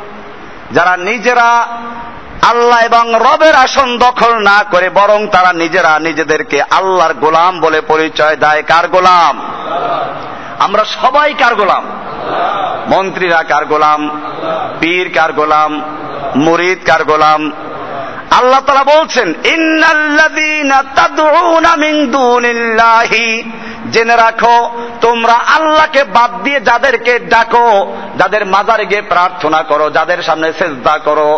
যারা নিজেরা আল্লাহ এবং রবের আসন দখল না করে, বরং তারা নিজেরা নিজেদেরকে আল্লাহর গোলাম বলে পরিচয় দেয়। কার গোলাম? আমরা সবাই কার গোলাম? মন্ত্রীরা কার গোলাম? পীর কার গোলাম? মুরিদ কার গোলাম? আল্লাহ তালা বলছেন জেনে রাখো, তোমরা আল্লাহকে বাদ দিয়ে যাদেরকে ডাকো, যাদের মাজারে গিয়ে প্রার্থনা করো, যাদের সামনে সেজদা করো।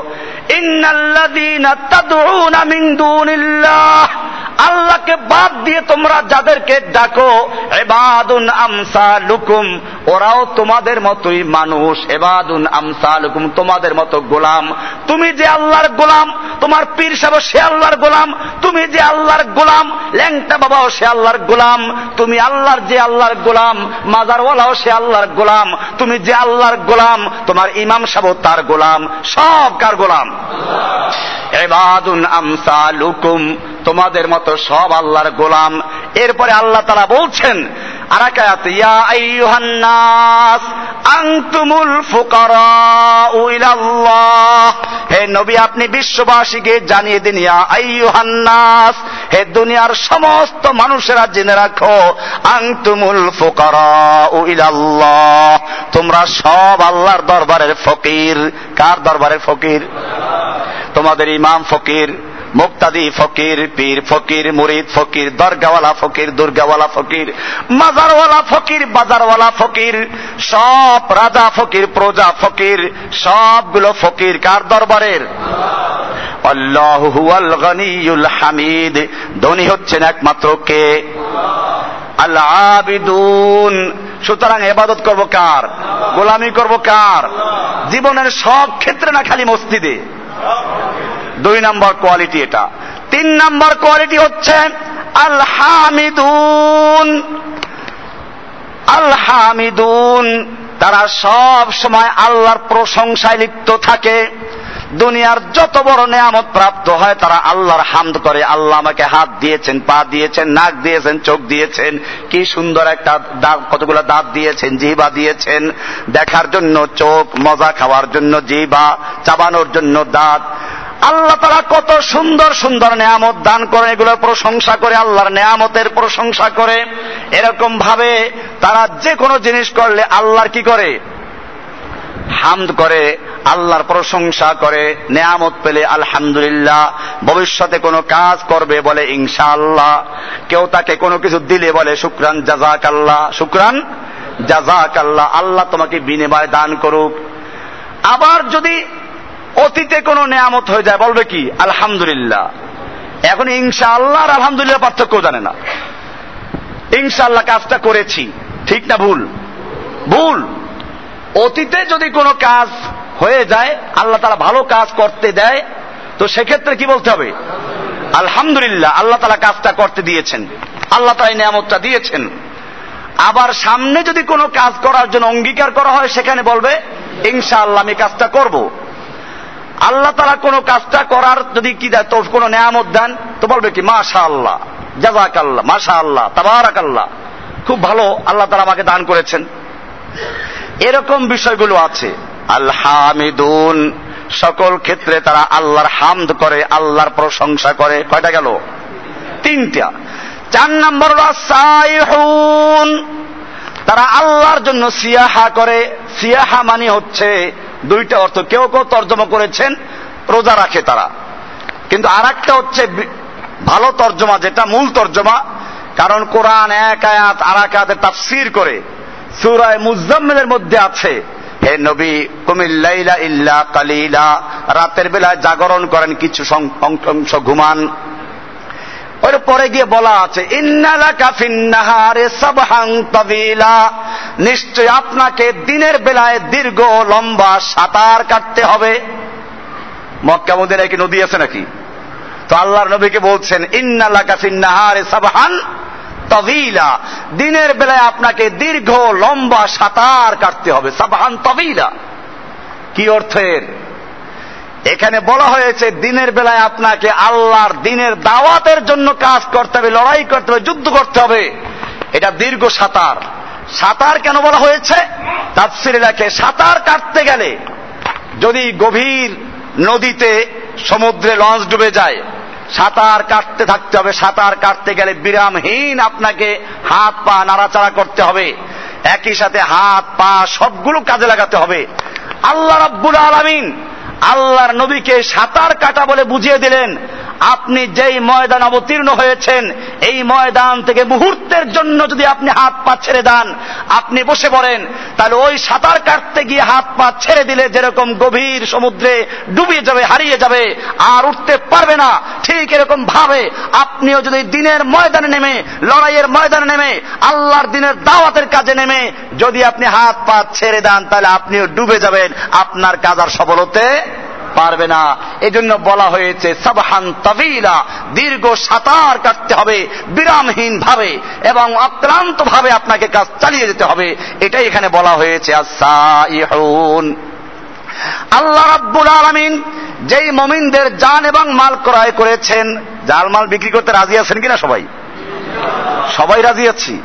আল্লাহকে বাদ দিয়ে তোমরা যাদেরকে ডাকো এবাদুন আমসালুকুম। ওরাও তোমাদের মতোই মানুষ। এবাদুন আমসালুকুম, তোমাদের মতো গোলাম। তুমি যে আল্লাহর গোলাম, তোমার পীর সাহেব সে আল্লাহর গোলাম। তুমি যে আল্লাহর গোলাম, ল্যাংটা বাবাও সে আল্লাহর গোলাম। তুমি আল্লাহর যে আল্লাহর গোলাম, মাজারওয়ালাও সে আল্লাহর গোলাম। তুমি যে আল্লাহর গোলাম, তোমার ইমাম সাহেব তার গোলাম। সব কার গোলাম? এবাদুন আমসালুকুম, তোমাদের মতো সব আল্লাহর গোলাম। এরপরে আল্লাহ তারা বলছেন আরাকায়াত, ইয়া আইয়ুহান আনতুমুল ফুকারাউ ইলাল্লাহ। হে নবী, আপনি বিশ্ববাসীকে জানিয়ে দিন, ইয়া আইয়ুহান হে দুনিয়ার সমস্ত মানুষেরা জেনে রাখো, আনতুমুল ফুকারাউ ইলাল্লাহ। তোমরা সব আল্লাহর দরবারের ফকির। কার দরবারের ফকির? তোমাদের ইমাম ফকির। মুক্তাদি ফকির, পীর ফকির, মুরিদ ফকির, দরগাওয়ালা ফকির, দুর্গাওয়ালা ফকির, মাজারওয়ালা ফকির, বাজারওয়ালা ফকির, সব রাজা ফকির, প্রজা ফকির, সবগুলো ফকির কার দরবারের? আল্লাহ হুয়াল হামিদ। ধনী হচ্ছেন একমাত্র কে? আল্লাহ সুতরাং এবাদত করব কার? গোলামি করব কার? জীবনের সব ক্ষেত্রে না খালি মসজিদে? দুই নম্বর কোয়ালিটি এটা। তিন নম্বর কোয়ালিটি হচ্ছে আল হামিদুন হামিদুন তারা সব সময় আল্লাহর প্রশংসায় লিপ্ত থাকে। দুনিয়ার যত বড় নেয়ামত প্রাপ্ত হয়, তারা আল্লাহর হামদ করে। আল্লাহ আমাকে হাত দিয়েছেন, পা দিয়েছেন, নাক দিয়েছেন, চোখ দিয়েছেন। কি সুন্দর একটা দাঁত, কতগুলো দাঁত দিয়েছেন জিবা দিয়েছেন। দেখার জন্য চোখ, মজা খাওয়ার জন্য জিবা চাবানোর জন্য দাঁত। আল্লাহ তারা কত সুন্দর সুন্দর নেয়ামত দান করে, এগুলোর প্রশংসা করে, আল্লাহর নেয়ামতের প্রশংসা করে। এরকম ভাবে তারা যে কোনো জিনিস করলে আল্লাহর কি করে? হামদ করে, আল্লাহর প্রশংসা করে, নেয়ামত পেলে আলহামদুলিল্লাহ, ভবিষ্যতে কোনো কাজ করবে বলে ইনশাআল্লাহ, কেউ তাকে কোনো কিছু দিলে বলে, শুক্রান জাজাক আল্লাহ শুক্রান জাজাক আল্লাহ আল্লাহ তোমাকে বিনিময় দান করুক। আবার যদি অতীতে কোনো নেয়ামত হয়ে যায়, বলবে কি? আলহামদুলিল্লাহ। এখন ইনশা আল্লাহ আর আলহামদুলিল্লাহ পার্থক্য জানে না। ইনশাআল্লাহ কাজটা করেছি। ঠিক না ভুল? ভুল। অতীতে যদি কোনো কাজ হয়ে যায়, আল্লাহ তারা ভালো কাজ করতে দেয়, তো সেক্ষেত্রে কি বলতে হবে? আলহামদুলিল্লাহ, আল্লাহ তালা কাজটা করতে দিয়েছেন। আল্লাহ তালা নিয়ামতটা দিয়েছেন। আবার সামনে যদি কোনো কাজ করার জন্য অঙ্গীকার করা হয়, সেখানে বলবে, ইনশাআল্লাহ আমি কাজটা করব। আল্লাহ তারা কোনো কাজটা করার যদি কি দেয়, তো কোনো নেয়ামত দেন, তো বলবে কি মাশা আল্লাহ জাজাক আল্লাহ মাশা আল্লাহ তাবারাক আল্লাহ খুব ভালো আল্লাহ তারা আমাকে দান করেছেন। এরকম বিষয়গুলো আছে। আল্লাহামিদুন সকল ক্ষেত্রে তারা আল্লাহর হামদ করে, আল্লাহর প্রশংসা করে। কয়টা গেল? তিনটা। চার নম্বর তারা আল্লাহর জন্য সিয়াহা করে। সিয়াহা মানে হচ্ছে দুইটা অর্থ। কেউ কেউ তর্জমা করেছেন, রোজা রাখে তারা। কিন্তু আর হচ্ছে ভালো তর্জমা, যেটা মূল তর্জমা। কারণ কোরআন এক আয়াত আর এক আয়াতে তাফসির করে সুরায় মুজাম্মেলের মধ্যে আছে, হে নবী কুমিল্লাইলা ইল্লা কালিলা। রাতের বেলায় জাগরণ করেন, কিছু অংশ ঘুমান। ওর পরে গিয়ে বলা আছে নিশ্চয় আপনাকে দিনের বেলায় দীর্ঘ লম্বা সাঁতার কাটতে হবে। মক্কা মদিনায় কি নদী আছে নাকি? তো আল্লাহর নবীকে বলছেন ইন্নালা কাফিন্নাহারে সাবহান তবিলা। দিনের বেলায় আপনাকে দীর্ঘ লম্বা সাঁতার কাটতে হবে, সাবহান তবিলা। কি অর্থের? এখানে বলা হয়েছে, দিনের বেলায় আপনাকে আল্লাহর দিনের দাওয়াতের জন্য কাজ করতে হবে, লড়াই করতে হবে, যুদ্ধ করতে হবে। এটা দীর্ঘ সাঁতার। সাঁতার কেন বলা হয়েছে? তাফসির লেখে, সাঁতার কাটতে গেলে যদি গভীর নদীতে সমুদ্রে লঞ্চ ডুবে যায়, সাঁতার কাটতে থাকতে হবে, সাঁতার কাটতে গেলে বিরামহীন আপনাকে হাত পা নাড়াচাড়া করতে হবে। একই সাথে হাত পা সবগুলো কাজে লাগাতে হবে। আল্লাহ রাব্বুল আলামিন আল্লাহর নবীকে সাঁতার কাটা বলে বুঝিয়ে দিলেন। আপনি যেই ময়দান অবতীর্ণ হয়েছেন, এই ময়দান থেকে মুহূর্তের জন্য যদি আপনি হাত পা ছেড়ে দেন, আপনি বসে পড়েন, তাহলে ওই সাঁতার কাটতে গিয়ে হাত পা ছেড়ে দিলে যেরকম গভীর সমুদ্রে ডুবিয়ে যাবে, হারিয়ে যাবে, আর উঠতে পারবে না, ঠিক এরকম ভাবে আপনিও যদি দিনের ময়দানে নেমে, লড়াইয়ের ময়দানে নেমে, আল্লাহর দিনের দাওয়াতের কাজে নেমে, যদি আপনি হাত পা ছেড়ে দেন, তাহলে আপনিও ডুবে যাবেন, আপনার কাজ আর সফল হতে পারবে না। এজন্য বলা হয়েছে, সাবহান তাবিলা, দীর্ঘ সাঁতার কাটতে হবে বিরামহীন ভাবে এবং অক্লান্ত ভাবে আপনাকে কাজ চালিয়ে যেতে হবে। এটাই এখানে বলা হয়েছে আল্লাহ রাব্বুল আলামিন যেই মমিনদের জান এবং মাল ক্রয় করেছেন জাল মাল বিক্রি করতে রাজি আছেন কিনা সবাই? সবাই রাজি আছি।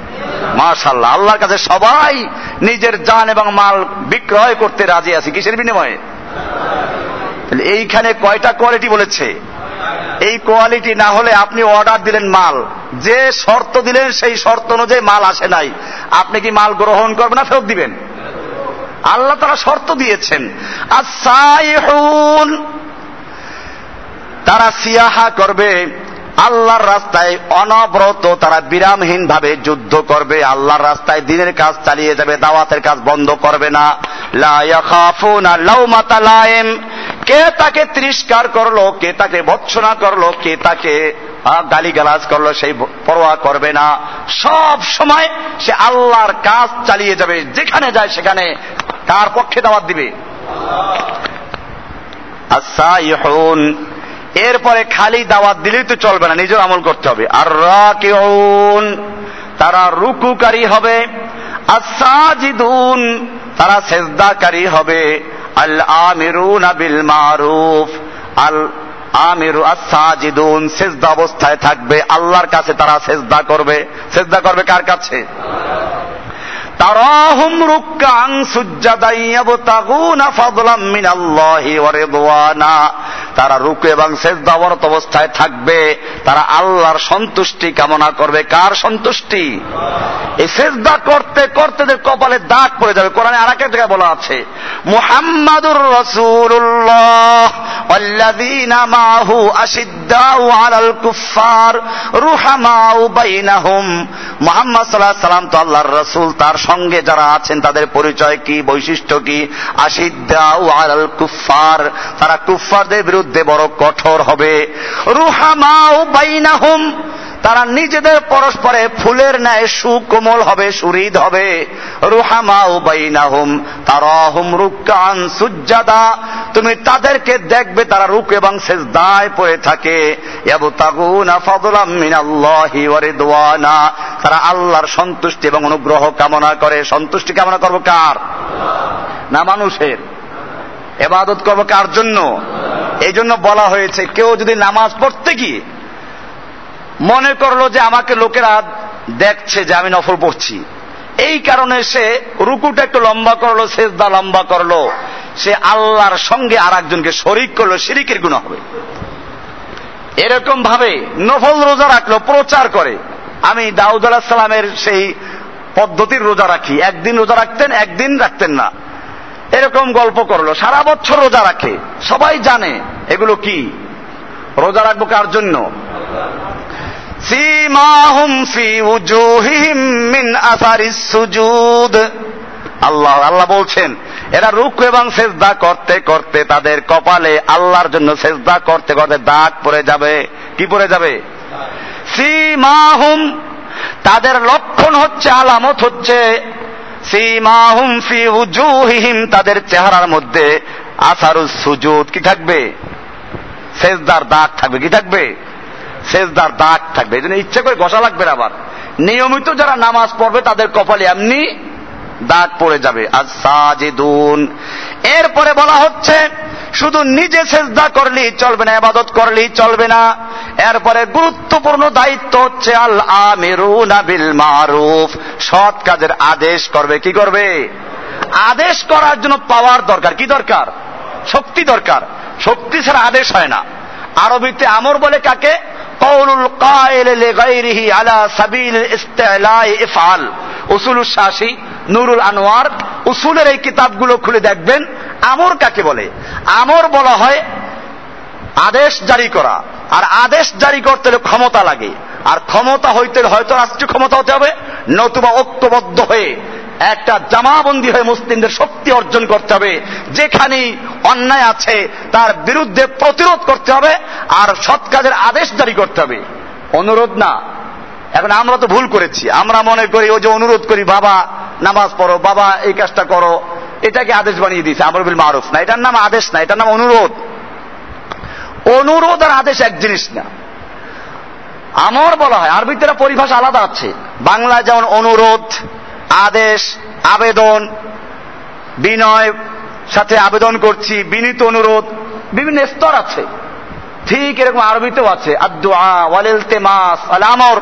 মাশাল্লাহ আল্লাহর কাছে সবাই নিজের জান এবং মাল বিক্রয় করতে রাজি আছি। কিসের বিনিময়ে? এইখানে কয়টা কোয়ালিটি বলেছে? এই কোয়ালিটি না হলে আপনি অর্ডার দিলেন মাল। যে শর্ত দিলেন, সেই শর্ত অনুযায়ী মাল আসে নাই। আপনি কি মাল গ্রহণ করবেন না ফেরত দিবেন? আল্লাহ তারা শর্ত দিয়েছেন। তারা সিয়াহা করবে, আল্লাহর রাস্তায় অনবরত তারা বিরামহীন ভাবে যুদ্ধ করবে, আল্লাহর রাস্তায় দিনের কাজ চালিয়ে যাবে, দাওয়াতের কাজ বন্ধ করবে না। কে তাকে তিরস্কার করল, কে তাকে ভৎসনা করল, কে তাকে গালি গালাজ করল, সেই পরোয়া করবে না। সব সময় সে আল্লাহর কাজ চালিয়ে যাবে, যেখানে যায় সেখানে কার পক্ষে দাওয়াত দিবে। আচ্ছা এরপরে খালি দাওয়াত দিলেই তো চলবে না, নিজের আমল করতে হবে। আর রাকিউন তারা রুকুকারী হবে। আসাজিদুন তারা সেজদাকারী হবে। আল আমিরুন বিল মারুফ আল আমিরু আসাজিদুন সেজদা অবস্থায় থাকবে। আল্লাহর কাছে তারা সেজদা করবে। সেজদা করবে কার কাছে? তারা রুকু এবং শেষদাবরত অবস্থায় থাকবে। তারা আল্লাহর সন্তুষ্টি কামনা করবে। কার সন্তুষ্টি? এই শেষদা করতে করতে কপালে দাগ পড়ে যাবে। কোরআনে আর একটা জায়গায় বলা আছে, মুহাম্মাদুর রসুল্লাহ ওয়াল্লাযীনা মাহু আশিদ্দাউ আলাল কুফার রুহামাউ বাইনাহুম। মুহাম্মদ সাল্লাল্লাহু সাল্লাম তো আল্লাহর রসুল, তার সঙ্গে যারা আছেন, তাদের পরিচয় কি, বৈশিষ্ট্য কি? আশিদ্দাউ আল কুফার তারা কুফারদের বিরুদ্ধে বড় কঠোর হবে। রুহামাউ বাইনাহুম তারা নিজেদের পরস্পরে ফুলের ন্যায় সুকোমল হবে সুরিদ হবে। তুমি তাদেরকে দেখবে, তারা রুক এবং সেজদায় পড়ে থাকে। তারা আল্লাহর সন্তুষ্টি এবং অনুগ্রহ কামনা করে। সন্তুষ্টি কামনা করব কার? না মানুষের। এবাদত করব কার জন্য? এই জন্য বলা হয়েছে, কেউ যদি নামাজ পড়তে গিয়ে মনে করল যে আমাকে লোকেরা দেখছে যে আমি নফল পড়ছি। এই কারণে সে রুকুটা একটু লম্বা করল, সেজদা লম্বা করল। সে আল্লাহর সঙ্গে আর একজনকে শরিক করল, শিরিকের গুণ হবে। এরকম ভাবে নফল রোজা রাখল, প্রচার করে। আমি দাউদ আলাহ সালামের সেই পদ্ধতির রোজা রাখি। একদিন রোজা রাখতেন, একদিন রাখতেন না। এরকম গল্প করল। সারা বছর রোজা রাখে। সবাই জানে এগুলো কি? রোজা রাখব কার জন্য? ফি সুজুদ। আল্লাহ আল্লাহ বলছেন, এরা রুকু এবং সেজদা করতে করতে তাদের কপালে আল্লাহর জন্য সেজদা করতে করতে দাগ পড়ে যাবে। কি পড়ে যাবে? সীমাহুম তাদের লক্ষণ হচ্ছে, আলামত হচ্ছে সীমাহুম ফি উজুহিহিম, তাদের চেহারার মধ্যে আসারুস সুজুদ। কি থাকবে? সেজদার দাগ থাকবে। কি থাকবে? সেজদার দাগ থাকবে। এই জন্য ইচ্ছে করে ঘষা লাগবে আবার। নিয়মিত যারা নামাজ পড়বে, তাদের কপালে এমনি দাগ পড়ে যাবে। আর সাজেদুন। এরপরে বলা হচ্ছে, শুধু নিজে সেজদা করলেই চলবে না আবাদত করলেই চলবে না। এরপরে গুরুত্বপূর্ণ দায়িত্ব হচ্ছে আল আমিরুনা বিল মারুফ সৎ কাজের আদেশ করবে, কি করবে? আদেশ করার জন্য পাওয়ার দরকার। কি দরকার? শক্তি দরকার। শক্তি ছাড়া আদেশ হয় না। আরবিতে আমর বলে কাকে? কৌলুল কায়েল লিগাইরিহি আলা সাবিল ইস্তিলাই ইফআল। উসুল শাসি নুরুল আনোয়ার উসুলের এই কিতাবগুলো খুলে দেখবেন। আমর কাকে বলে? আমর বলা হয় আদেশ জারি করা। আর আদেশ জারি করতে হলে ক্ষমতা লাগে। আর ক্ষমতা হইতে হয়তো রাষ্ট্রীয় ক্ষমতা হতে হবে, নতুবা ঐক্যবদ্ধ হয়ে একটা জামাবন্দি হয়ে মুসলিমদের শক্তি অর্জন করতে হবে। যেখানে অন্যায় আছে, তার বিরুদ্ধে প্রতিরোধ করতে হবে আর সৎ কাজের আদেশ জারি করতে হবে। অনুরোধ না। এখন আমরা তো ভুল করেছি। আমরা মনে করি, ওই যে অনুরোধ করি, বাবা, নামাজ পড়ো, বাবা, এই কাজটা করো। এটাকে আদেশ বানিয়ে দিয়েছে আমর বিল মারুফ। না, এটার নাম আদেশ না, এটার নাম অনুরোধ। অনুরোধ আর আদেশ এক জিনিস না। আমর বলা হয়, আরবিতে পরিভাষা আলাদা আছে। বাংলায় যেমন অনুরোধ আদেশ, আবেদন, বিনয়, সাথে আবেদন করছি, বিনীত অনুরোধ, বিভিন্ন স্তর আছে। ঠিক এরকম আরবিতেও আছে আমর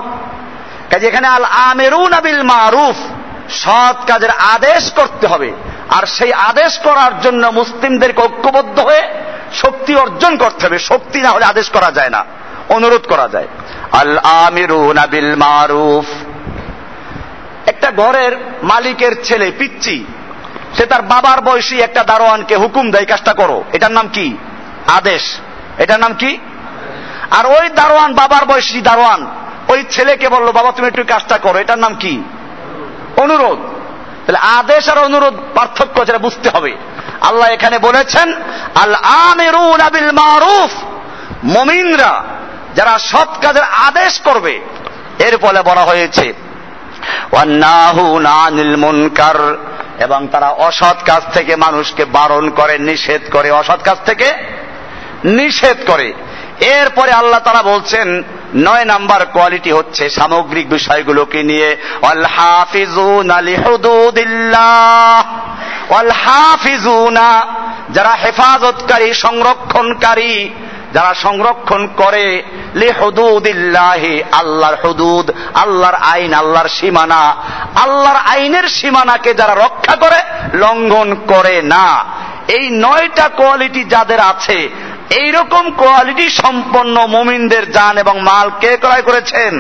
কাজে এখানে আল আমেরুন আবিল মারুফ, সৎ কাজের আদেশ করতে হবে। আর সেই আদেশ করার জন্য মুসলিমদেরকে ঐক্যবদ্ধ হয়ে শক্তি অর্জন করতে হবে। শক্তি না হলে আদেশ করা যায় না, অনুরোধ করা যায়। আল আমিরুন আবিল মারুফ। একটা ঘরের মালিকের ছেলে পিচ্ছি সে তার বাবার বয়সী একটা দারোয়ানকে হুকুম দেয় কাজটা করো। এটার নাম কি? আদেশ। এটার নাম কি? আর ওই দারোয়ান বাবার বয়সী দারোয়ান, ওই ছেলেকে বলল, বাবা, তুমি একটু কাজটা করো। এটার নাম কি? অনুরোধ। তাহলে আদেশ আর অনুরোধ পার্থক্য যেটা বুঝতে হবে। আল্লাহ এখানে বলেছেন আল আবিল মারুফ মমিনরা যারা সৎ কাজের আদেশ করবে, এর ফলে বলা হয়েছে এবং তারা অসৎ কাজ থেকে মানুষকে বারণ করে, নিষেধ করে। অসৎ কাজ থেকে নিষেধ করে। এরপরে আল্লাহ তারা বলছেন, নয় নাম্বার কোয়ালিটি হচ্ছে সামগ্রিক বিষয়গুলোকে নিয়ে অল হাফিজুন আলি অল হাফিজুনা যারা হেফাজতকারী, সংরক্ষণকারী যারা সংরক্ষণ করে, লে হদুদিল্লাহি, আল্লাহর হদুদ, আল্লাহর আইন, আল্লাহর সীমানা, আল্লাহর আইনের সীমানাকে যারা রক্ষা করে, লঙ্ঘন করে না। এই নয়টা কোয়ালিটি যাদের আছে, এইরকম কোয়ালিটি সম্পন্ন মুমিনদের যান এবং মাল কে ক্রয় করেছেন?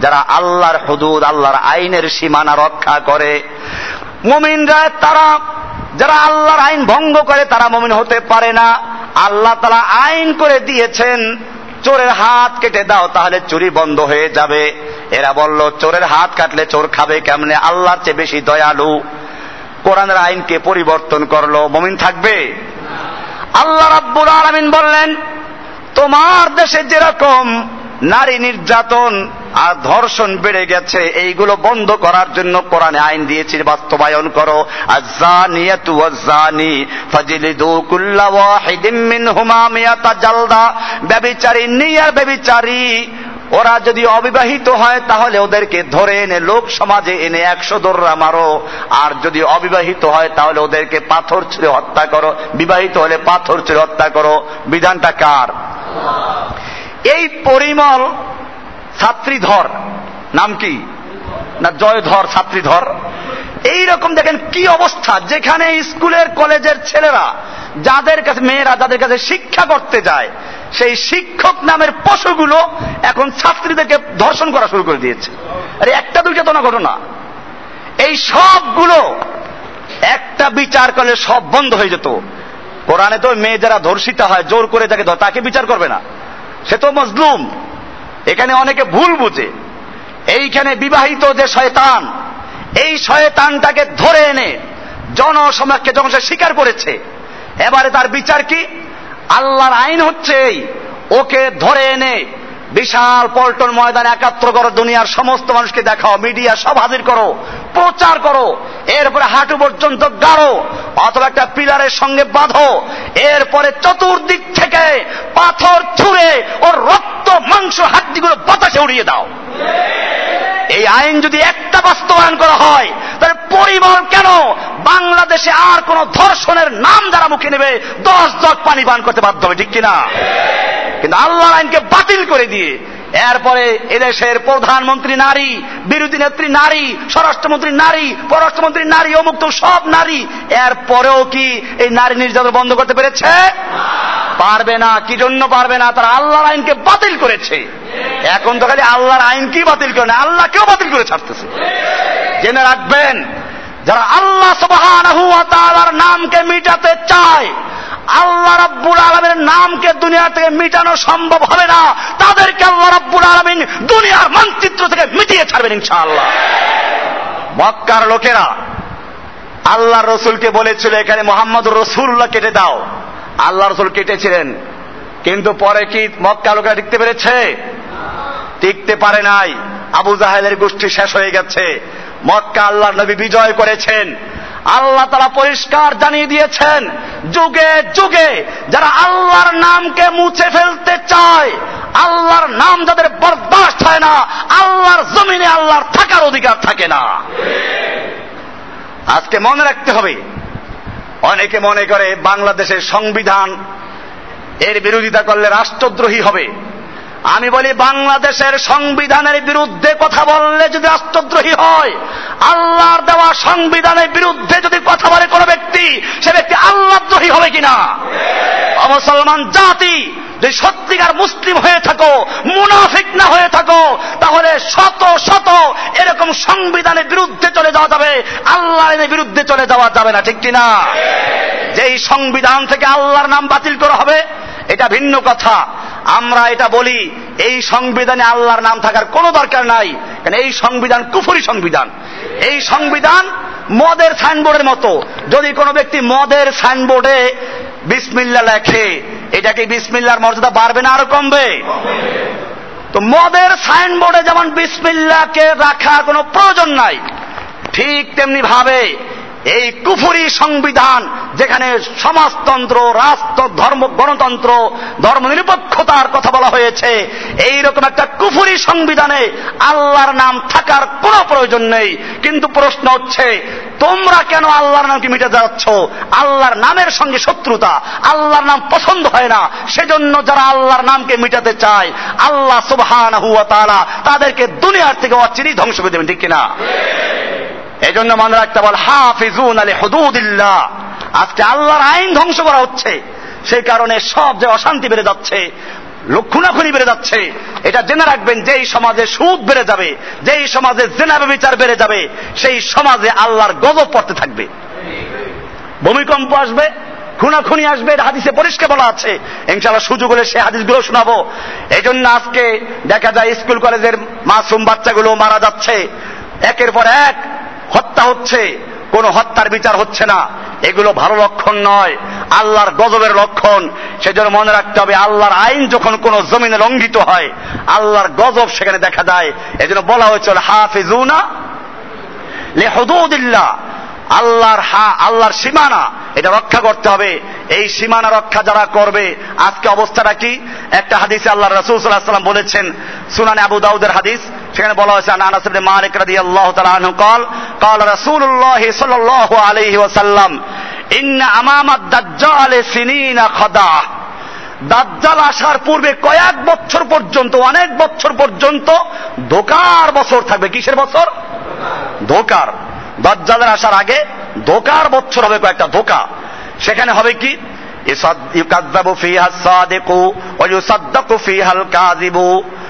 যারা আল্লাহর হুদুদ, আল্লাহর আইনের সীমানা রক্ষা করে, মুমিনরা তারা যারা আল্লাহর আইন ভঙ্গ করে তারা মমিন হতে পারে না। আল্লাহ তালা আইন করে দিয়েছেন, চোরের হাত কেটে দাও তাহলে চুরি বন্ধ হয়ে যাবে। এরা বলল, চোরের হাত কাটলে চোর খাবে কেমনে? আল্লাহর চেয়ে বেশি দয়ালু। কোরআনের আইনকে পরিবর্তন করল? মমিন থাকবে? আল্লাহ রাব্বুল আলামিন বললেন, তোমার দেশে যেরকম নারী নির্যাতন আর ধর্ষণ বেড়ে গেছে। এইগুলো বন্ধ করার জন্য কোরআনে আইন দিয়েছি, বাস্তবায়ন করো। ব্যভিচারী নিয়ার ব্যভিচারী ওরা যদি অবিবাহিত হয় তাহলে ওদেরকে ধরে এনে লোক সমাজে এনে একশো দোররা মারো। আর যদি অবিবাহিত হয় তাহলে ওদেরকে পাথর ছুঁড়ে হত্যা করো। বিবাহিত হলে পাথর ছুঁড়ে হত্যা করো। বিধানটা কার? এই পরিমল ছাত্রীধর, নাম কি? না, জয়ধর ছাত্রীধর। এই রকম দেখেন কি অবস্থা, যেখানে স্কুলের কলেজের ছেলেরা, যাদের কাছে, মেয়েরা যাদের কাছে শিক্ষা করতে যায়, সেই শিক্ষক নামের পশুগুলো এখন ছাত্রীদেরকে ধর্ষণ করা শুরু করে দিয়েছে। আরে, একটা দুইটা তো না ঘটনা। এই সবগুলো একটা বিচার করলে সব বন্ধ হয়ে যেত। কোরআনে তো মেয়ে যারা ধর্ষিতা হয়, জোর করে যাকে তাকে বিচার করবে না। সে তো মজলুম। এখানে অনেকে ভুল বুঝে। এইখানে বিবাহিত যে শয়তান, এই শয়তানটাকে ধরে এনে জনসমাজকে যখন সে স্বীকার করেছে, এবারে তার বিচার কি? আল্লাহর আইন হচ্ছে এই, ওকে ধরে এনে বিশাল পল্টন ময়দানে একাত্র করো দুনিয়ার সমস্ত মানুষকে দেখাও, মিডিয়া সব হাজির করো, প্রচার করো, এরপরে হাঁটু পর্যন্ত গাড়ো, অথবা একটা পিলারের সঙ্গে বাঁধো, এরপরে চতুর্দিক থেকে পাথর ছুঁড়ে ওর রক্ত, মাংস, হাড্ডিগুলো বাতাসে উড়িয়ে দাও। এই আইন যদি একটা বাস্তবায়ন করা হয়, তাহলে পরিবার কেন বাংলাদেশে আর কোন ধর্ষণের নাম যারা মুখে নেবে, দশ দশ পানি পান করতে বাধ্য হবে, ঠিক কিনা? কিন্তু আল্লাহ আইনকে বাতিল করে দিয়ে এরপরে এদেশের প্রধানমন্ত্রী নারী, বিরোধী নেত্রী নারী, স্বরাষ্ট্রমন্ত্রী নারী, পররাষ্ট্রমন্ত্রী নারী, অমুক্ত সব নারী, এরপরেও কি এই নারী নির্যাতন বন্ধ করতে পেরেছে? পারবে না, কি জন্য পারবে না? তারা আল্লাহর আইনকে বাতিল করেছে। এখন তো খালি আল্লাহর আইন কি বাতিল করে না? আল্লাহ কেউ বাতিল করে ছাড়তেছে। জেনে রাখবেন, যারা আল্লাহ তাআলার নামকে মিটাতে চায় আল্লাহ রাব্বুল আলমের নামকে দুনিয়া থেকে মিটানো সম্ভব হবে না। তাদেরকে আল্লাহ রাব্বুল আলমিন দুনিয়ার মানচিত্র থেকে মিটিয়ে ছাড়বেন ইনশাআল্লাহ। মক্কার লোকেরা আল্লাহ রসুলকে বলেছিল, এখানে মোহাম্মদ রসুল্লাহ কেটে দাও। আল্লাহ রসুল কেটেছিলেন। কিন্তু পরে কি মক্কা লোকেরা টিকতে পেরেছে? টিকতে পারে নাই। আবু জাহেদের গোষ্ঠী শেষ হয়ে গেছে। মক্কা আল্লাহ নবী বিজয় করেছেন। আল্লাহ তারা পরিষ্কার জানিয়ে দিয়েছেন, যুগে যুগে যারা আল্লাহর নামকে মুছে ফেলতে চায়, আল্লাহর নাম যাদের বরদাস্ত হয় না, আল্লাহর জমিনে আল্লাহর থাকার অধিকার থাকে না। আজকে মনে রাখতে হবে, অনেকে মনে করে বাংলাদেশের সংবিধান এর বিরোধিতা করলে রাষ্ট্রদ্রোহী হবে। আমি বলি বাংলাদেশের সংবিধানের বিরুদ্ধে কথা বললে যদি রাষ্ট্রদ্রোহী হয় আল্লাহর দেওয়া সংবিধানের বিরুদ্ধে যদি কথা বলে কোন ব্যক্তি সে ব্যক্তি আল্লাহদ্রোহী হবে কিনা? মুসলমান জাতি যদি সত্যিকার মুসলিম হয়ে থাকো মুনাফিক না হয়ে থাকো তাহলে শত শত এরকম সংবিধানের বিরুদ্ধে চলে যাওয়া যাবে আল্লাহর বিরুদ্ধে চলে যাওয়া যাবে না ঠিক কিনা? যেই সংবিধান থেকে আল্লাহর নাম বাতিল করা হবে এটা ভিন্ন কথা। আমরা এটা বলি, এই সংবিধানে আল্লাহর নাম থাকার কোনো দরকার নাই। কারণ এই সংবিধান কুফুরি সংবিধান। এই সংবিধান মদের সাইনবোর্ডের মতো। যদি কোনো ব্যক্তি মদের সাইনবোর্ডে বিসমিল্লা লেখে, এটা কি বিসমিল্লার মর্যাদা বাড়বে না আরও কমবে? তো মদের সাইনবোর্ডে যেমন বিসমিল্লাকে রাখার কোনো প্রয়োজন নাই, ঠিক তেমনি ভাবে এই কুফুরি সংবিধান যেখানে সমাজতন্ত্র, রাষ্ট্র, ধর্ম, গণতন্ত্র ধর্ম নিরপেক্ষতার কথা বলা হয়েছে এই রকম একটা কুফুরি সংবিধানে আল্লাহর নাম থাকার কোনো প্রয়োজন নেই। কিন্তু প্রশ্ন হচ্ছে, তোমরা কেন আল্লাহর নামকে মিটে যাচ্ছ? আল্লাহর নামের সঙ্গে শত্রুতা, আল্লাহর নাম পছন্দ হয় না, সেজন্য যারা আল্লাহর নামকে মিটাতে চায়, আল্লাহ সুবহান হুয়া তারা তাদেরকে দুনিয়ার থেকে অচিরেই ধ্বংস করে দেবেন, ঠিক কিনা? এই জন্য মনে রাখতে বল হাফিজুন আলী হদুদিল্লাহ আজকে আল্লাহর আইন ধ্বংস করা হচ্ছে। সেই কারণে সব যে অশান্তি বেড়ে যাচ্ছে লক্ষণাখুনি বেড়ে যাচ্ছে, এটা জেনে রাখবেন, যেই সমাজে সুদ বেড়ে যাবে, যেই সমাজে জেনাবে বিচার বেড়ে যাবে, সেই সমাজে আল্লাহর গজব পড়তে থাকবে। ভূমিকম্প আসবে, খুনাখুনি আসবে হাদিসে পরিষ্কার বলা আছে। ইনশাল্লাহ সুযোগ হলে সে হাদিসগুলো শোনাবো। এই জন্য আজকে দেখা যায়, স্কুল কলেজের মাসুম বাচ্চাগুলো মারা যাচ্ছে। একের পর এক হত্যা হচ্ছে, কোনো হত্যার বিচার হচ্ছে না। এগুলো ভালো লক্ষণ নয়, আল্লাহর গজবের লক্ষণ। সেজন্য মনে রাখতে হবে, আল্লাহর আইন যখন কোন জমিনে লঙ্ঘিত হয়, আল্লাহর গজব সেখানে দেখা যায় এজন্য বলা হয়েছিল হাফিজুনা লেহদুদিল্লাহ। আল্লাহর হা, আল্লাহর সীমানা, এটা রক্ষা করতে হবে। এই সীমানা রক্ষা যারা করবে, আজকে অবস্থাটা কি? একটা হাদিসে আল্লাহ রসুল সাল্লাহ সাল্লাম বলেছেন, সুনানে আবু দাউদের হাদিস সেখানে বলা হয়েছে আনাস ইবনে মালিক রাদিয়াল্লাহু তাআলা আনহু قال قال رسول الله صلى الله عليه وسلم ان امام الدجال سنين خدع দাজ্জাল আসার পূর্বে কয়েক বছর পর্যন্ত অনেক বছর পর্যন্ত ধোকার বছর থাকবে কিসের বছর ধোকার দাজ্জালের আসার আগে ধোকার বছর হবে কয়েকটা ধোকা সেখানে হবে কি ইউকাজ্জাবু ফিহা সাদিকু ওয়া ইউসাদ্দাকু ফিহাল কাযিবু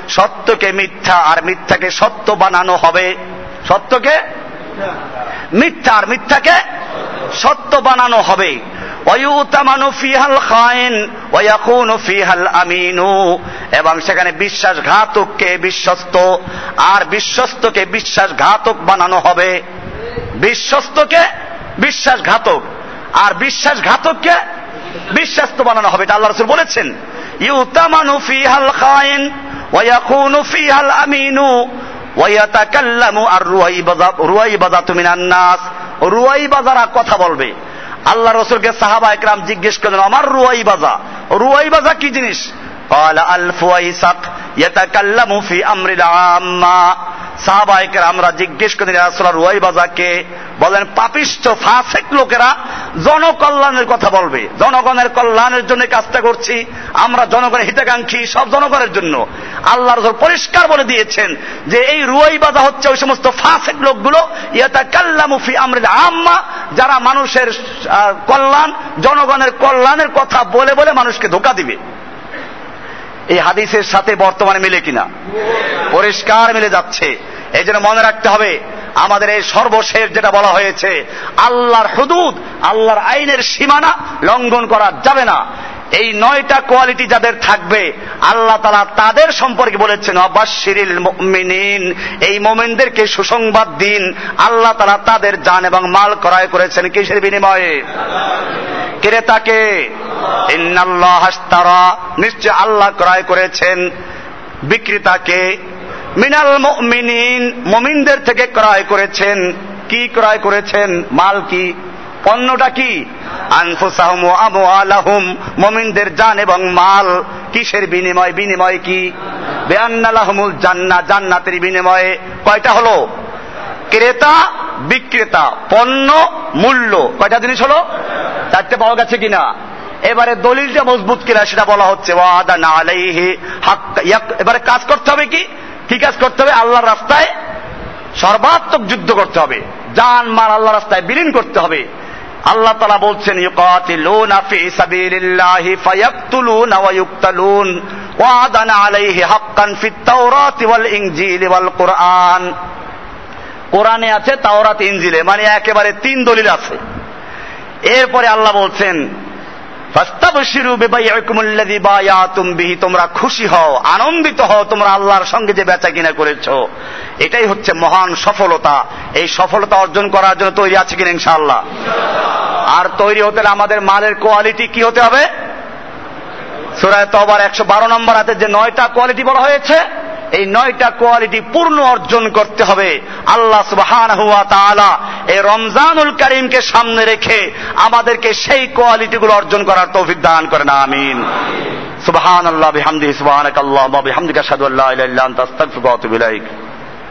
সত্যকে মিথ্যা আর মিথ্যাকে সত্য বানানো হবে। সত্যকে? মিথ্যা আর মিথ্যাকে সত্য বানানো হবে। এবং সেখানে বিশ্বাসঘাতককে বিশ্বস্ত, আর বিশ্বস্তকে বিশ্বাসঘাতক বানানো হবে। বিশ্বস্তকে বিশ্বাসঘাতক, আর বিশ্বাসঘাতককে বিশ্বাস্ত বানানো হবে। এটা আল্লাহ রসুল বলেছেন, ইউতামানু ফিহাল খায়েন ওয়াকুনু ফিহাল আমিনু ويتكلم আর من الناس. রুয়াইবাজারা কথা বলবে। আল্লাহ রসুলকে সাহাবা একরাম জিজ্ঞেস করলেন আমার রুয়াই বাজা রুয়াই বাজা কি জিনিস? قال الفويسق يتكلم في امر العامه সাহাবাহিকের আমরা জিজ্ঞেস করি রাসূল রুয়াই বাজাকে বলেন পাপিষ্ঠ ফাসেক লোকেরা জনকল্যাণের কথা বলবে জনগণের কল্যাণের জন্য কাজটা করছি আমরা জনগণের হিতাকাঙ্ক্ষী সব জনগণের জন্য আল্লাহ রসুল পরিষ্কার বলে দিয়েছেন যে এই রুয়াই বাজা হচ্ছে ওই সমস্ত ফাসেক লোকগুলো ইয়াতা কাল্লামুফি আমরিল আম্মা যারা মানুষের কল্যাণ জনগণের কল্যাণের কথা বলে বলে মানুষকে ধোকা দিবে এই হাদিসের সাথে বর্তমানে মিলে কিনা? পরিষ্কার মিলে যাচ্ছে। এই জন্য মনে রাখতে হবে, আমাদের এই সর্বশেষ যেটা বলা হয়েছে, আল্লাহর হুদুদ, আল্লাহর আইনের সীমানা লঙ্ঘন করা যাবে না। এই নয়টা কোয়ালিটি যাদের থাকবে, আল্লাহ তালা তাদের সম্পর্কে বলেছেন অবাশিরিল মিনিন এই মোমেনদেরকে সুসংবাদ দিন। আল্লাহ তালা তাদের জান এবং মাল ক্রয় করেছেন কিসের বিনিময়ে? ক্রেতাকে হাস্তারা নিশ্চয় আল্লাহ ক্রয় করেছেন বিক্রেতাকে। মিনাল মিনিন মমিনদের থেকে ক্রয় করেছেন। কি ক্রয় করেছেন? মাল কি? পণ্যটা কি? আনফুসাহুম ও আমওয়ালাহুম। মমিনদের জান এবং মাল কিসের বিনিময় বিনিময় কি? বেআন্নালাহুমুল জান্নাত জান্নাতের বিনিময়ে কয়টা হলো? ক্রেতা, বিক্রেতা, পণ্য, মূল্য। কয়টা জিনিস হলো? চারটে পাওয়া গেছে কিনা? এবারে দলিলটা মজবুত কিনা সেটা বলা হচ্ছে ওয়াদা না আলাইহি এবারে কাজ করতে হবে কি? কি কাজ করতে হবে? আল্লাহর রাস্তায় সর্বাত্মক যুদ্ধ করতে হবে। জান, মাল আল্লাহ রাস্তায় বিলীন করতে হবে। আল্লাহ তালা বলছেন ইউকাতিলুনা ফি সাবিলিল্লাহি ফায়াকতুলুনা ওয়া ইউকতালুন ওয়াদান আলাইহি হাক্কান ফিত তাওরাতি ওয়াল ইনজিলি ওয়াল কুরআন। কোরআনে আছে তাওরাত, ইনজিলে মানে একেবারে তিন দলিল আছে। এরপরে আল্লাহ বলছেন তোমরা খুশি হও, আনন্দিত হও, তোমরা আল্লাহর সঙ্গে যে বেচা কিনা করেছ। এটাই হচ্ছে মহান সফলতা। এই সফলতা অর্জন করার জন্য তৈরি আছে কিনা ইনশাআল্লাহ? আর তৈরি হতে আমাদের মালের কোয়ালিটি কি হতে হবে? সুরায় তবার একশো বারো নম্বর হাতে যে নয়টা কোয়ালিটি বলা হয়েছে এই নয়টা কোয়ালিটি পূর্ণ অর্জন করতে হবে। আল্লাহ সুবহান হুয়া তাআলা এই রমজানুল করিমকে সামনে রেখে আমাদেরকে সেই কোয়ালিটিগুলো অর্জন করার তৌফিক দান করেন, আমিন। সুবহান আল্লাহ বিহামদি সুবহানাক আল্লাহ বিহামদিকা আশহাদু আল্লা ইলাহা আতুবু ইলাইক।